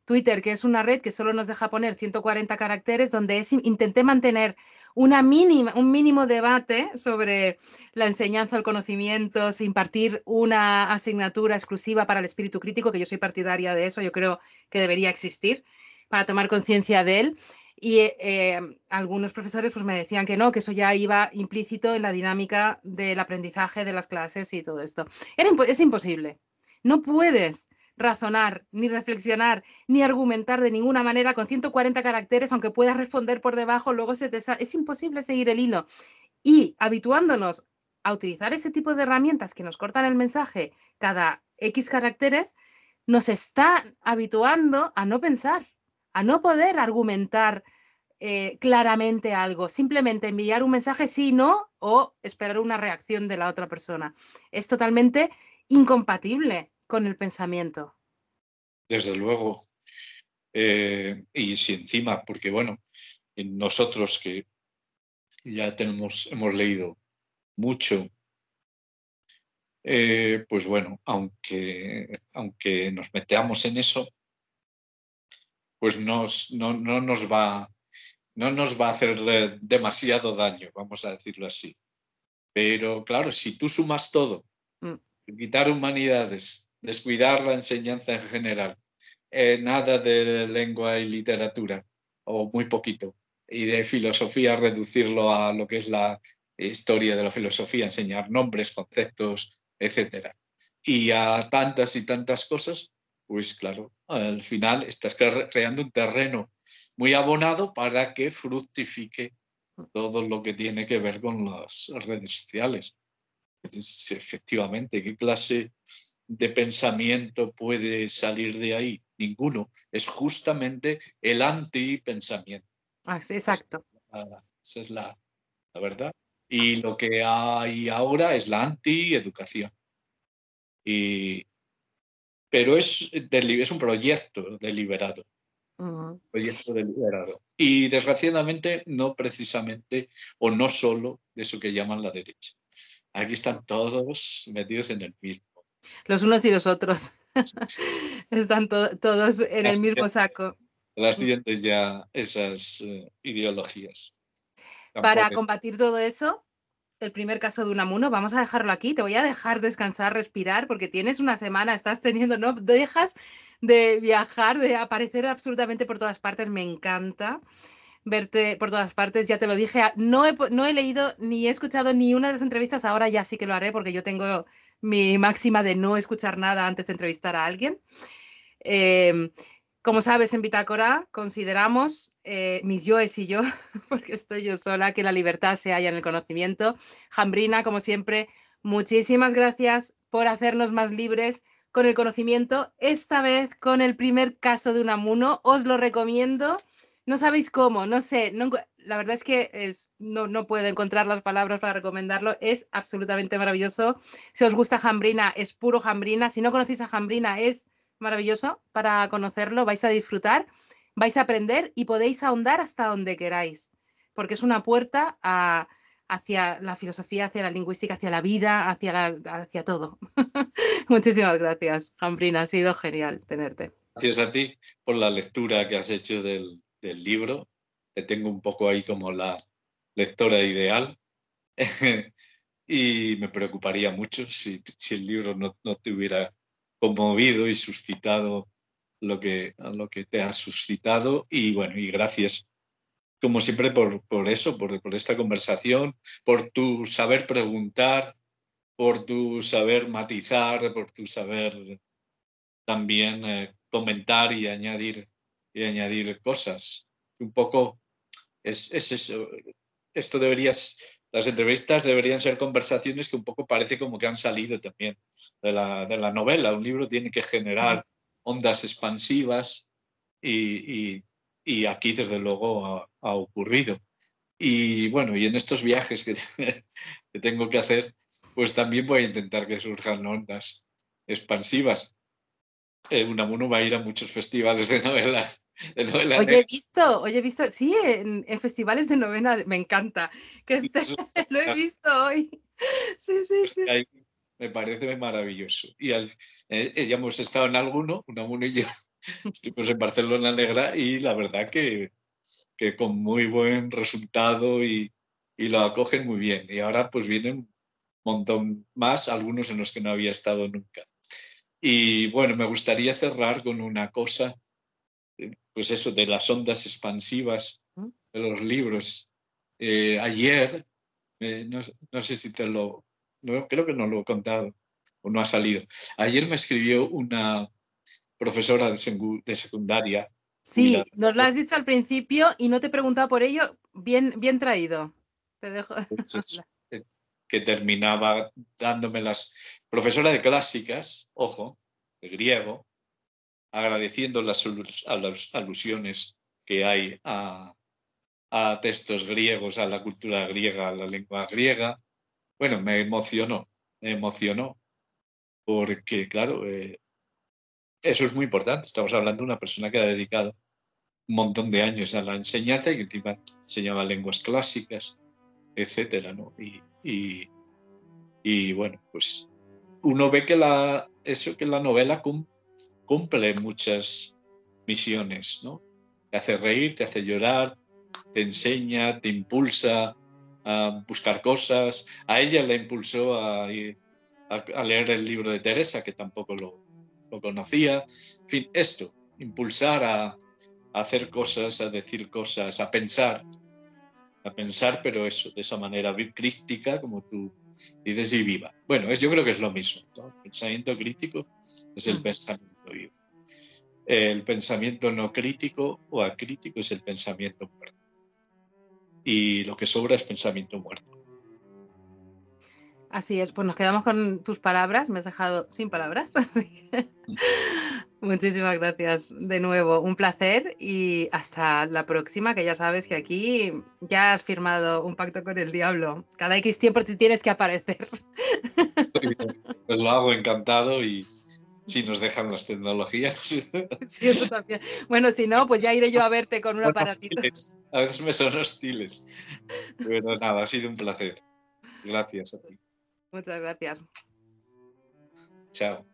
Twitter, que es una red que solo nos deja poner 140 caracteres, donde intenté mantener una mínima, un mínimo debate sobre la enseñanza, el conocimiento, impartir una asignatura exclusiva para el espíritu crítico, que yo soy partidaria de eso, yo creo que debería existir para tomar conciencia de él. Y eh, algunos profesores pues, me decían que no, que eso ya iba implícito en la dinámica del aprendizaje de las clases y todo esto. Es imposible. No puedes razonar, ni reflexionar, ni argumentar de ninguna manera con 140 caracteres, aunque puedas responder por debajo, luego se te es imposible seguir el hilo. Y habituándonos a utilizar ese tipo de herramientas que nos cortan el mensaje cada X caracteres, nos está habituando a no pensar a no poder argumentar eh, claramente algo, simplemente enviar un mensaje sí, no o esperar una reacción de la otra persona. Es totalmente incompatible con el pensamiento. Desde luego. Eh, y si encima, porque bueno, nosotros que ya tenemos, hemos leído mucho, eh, pues bueno, aunque, aunque nos metamos en eso, pues no, nos va, no nos va a hacer demasiado daño, vamos a decirlo así. Pero claro, si tú sumas todo, mm. quitar humanidades, descuidar la enseñanza en general, eh, nada de lengua y literatura, o muy poquito, y de filosofía reducirlo a lo que es la historia de la filosofía, enseñar nombres, conceptos, etc. Y a tantas y tantas cosas, pues claro, al final estás creando un terreno muy abonado para que fructifique todo lo que tiene que ver con las redes sociales. efectivamente, ¿qué clase de pensamiento puede salir de ahí? Ninguno. Es justamente el antipensamiento. Ah, exacto. Esa es la, la verdad. Y lo que hay ahora es la antieducación. Y, pero es, es un proyecto deliberado. Proyecto deliberado. Y desgraciadamente no precisamente o no solo de eso que llaman la derecha. Aquí están todos metidos en el mismo. Los unos y los otros. (laughs) están todos en el mismo saco. Las siguientes ya esas eh, ideologías. Para combatir todo eso, el primer caso de Unamuno. Vamos a dejarlo aquí. Te voy a dejar descansar, respirar, porque tienes una semana, estás teniendo, no dejas de viajar, de aparecer absolutamente por todas partes. Me encanta verte por todas partes. Ya te lo dije, no he, no he leído ni he escuchado ni una de las entrevistas. Ahora ya sí que lo haré porque yo tengo mi máxima de no escuchar nada antes de entrevistar a alguien. Em, como sabes, en Bitácora consideramos, eh, mis yoes y yo, (laughs) porque estoy yo sola, que la libertad se halla en el conocimiento. Jambrina, como siempre, muchísimas gracias por hacernos más libres con el conocimiento, esta vez con el primer caso de Unamuno. Os lo recomiendo. No sabéis cómo, no sé, la verdad es que es, no, no, puedo encontrar las palabras para recomendarlo. Es absolutamente maravilloso. Si os gusta Jambrina, es puro Jambrina. Si no conocéis a Jambrina, es maravilloso para conocerlo, vais a disfrutar, vais a aprender y podéis ahondar hasta donde queráis, porque es una puerta hacia la filosofía, hacia la lingüística, hacia la vida, hacia, hacia todo. (laughs) Muchísimas gracias, Jambrina, ha sido genial tenerte. Gracias a ti por la lectura que has hecho del, del libro. Te tengo un poco ahí como la lectora ideal (laughs) y me preocuparía mucho si, si el libro no, no, te hubiera conmovido y suscitado lo que, lo que te ha suscitado. Y bueno, y gracias como siempre por, por eso, por, por, esta conversación, por tu saber preguntar, por tu saber matizar, por tu saber también eh, comentar y añadir, y añadir cosas. Un poco es, es eso. Esto deberías, las entrevistas deberían ser conversaciones que un poco parece como que han salido también de la, de la novela. Un libro tiene que generar ondas expansivas y, y, aquí desde luego ha, ha, ocurrido. Y bueno, y en estos viajes que, (laughs) que tengo que hacer, pues también voy a intentar que surjan ondas expansivas. Eh, Unamuno va a ir a muchos festivales de novela. (laughs) Oye, he visto, oye, he visto, sí, en, en, festivales de novela, me encanta. Que este, (laughs) lo he visto hoy. (laughs) Sí, sí, sí. Me parece maravilloso. Y al, eh, ya hemos estado en alguno, Unamuno y yo, estuvimos en Barcelona Negra y la verdad que, que con muy buen resultado y, y lo acogen muy bien. Y ahora pues vienen un montón más, algunos en los que no había estado nunca. Y bueno, me gustaría cerrar con una cosa, pues eso, de las ondas expansivas de los libros. Eh, ayer, eh, no, no, sé si te lo, no, creo que no lo he contado o no ha salido. Ayer me escribió una profesora de, de secundaria. Sí, nos lo has dicho al principio y no te he preguntado por ello. Bien, bien traído. Te dejo. Entonces, (laughs) que terminaba dándome las... Profesora de clásicas, ojo, de griego, agradeciendo las, a las alusiones que hay a, a, textos griegos, a la cultura griega, a la lengua griega. Bueno, me emocionó, me emocionó, porque claro, eh, eso es muy importante. Estamos hablando de una persona que ha dedicado un montón de años a la enseñanza y encima enseñaba lenguas clásicas, etcétera, ¿no? Y, y, y, bueno, pues uno ve que la, eso, que la novela cum, cumple muchas misiones, ¿no? Te hace reír, te hace llorar, te enseña, te impulsa a buscar cosas. A ella le impulsó a, a, a leer el libro de Teresa, que tampoco lo, lo conocía. En fin, esto, impulsar a, a hacer cosas, a decir cosas, a pensar, a pensar, pero eso, de esa manera crística, como tú dices, y viva. Bueno, es, yo creo que es lo mismo. ¿no? El pensamiento crítico es el pensamiento vivo. El pensamiento no crítico o acrítico es el pensamiento muerto. Y lo que sobra es pensamiento muerto. Así es, pues nos quedamos con tus palabras, me has dejado sin palabras. (laughs) Así que... Muchísimas gracias de nuevo, un placer y hasta la próxima, que ya sabes que aquí ya has firmado un pacto con el diablo. Cada X tiempo te tienes que aparecer. Pues lo hago encantado y si nos dejan las tecnologías. (laughs) Sí, eso también. Bueno, si no, pues ya iré yo a verte con un aparatito. A veces me son hostiles. Pero nada, ha sido un placer. Gracias a ti. Muchas gracias. Chao.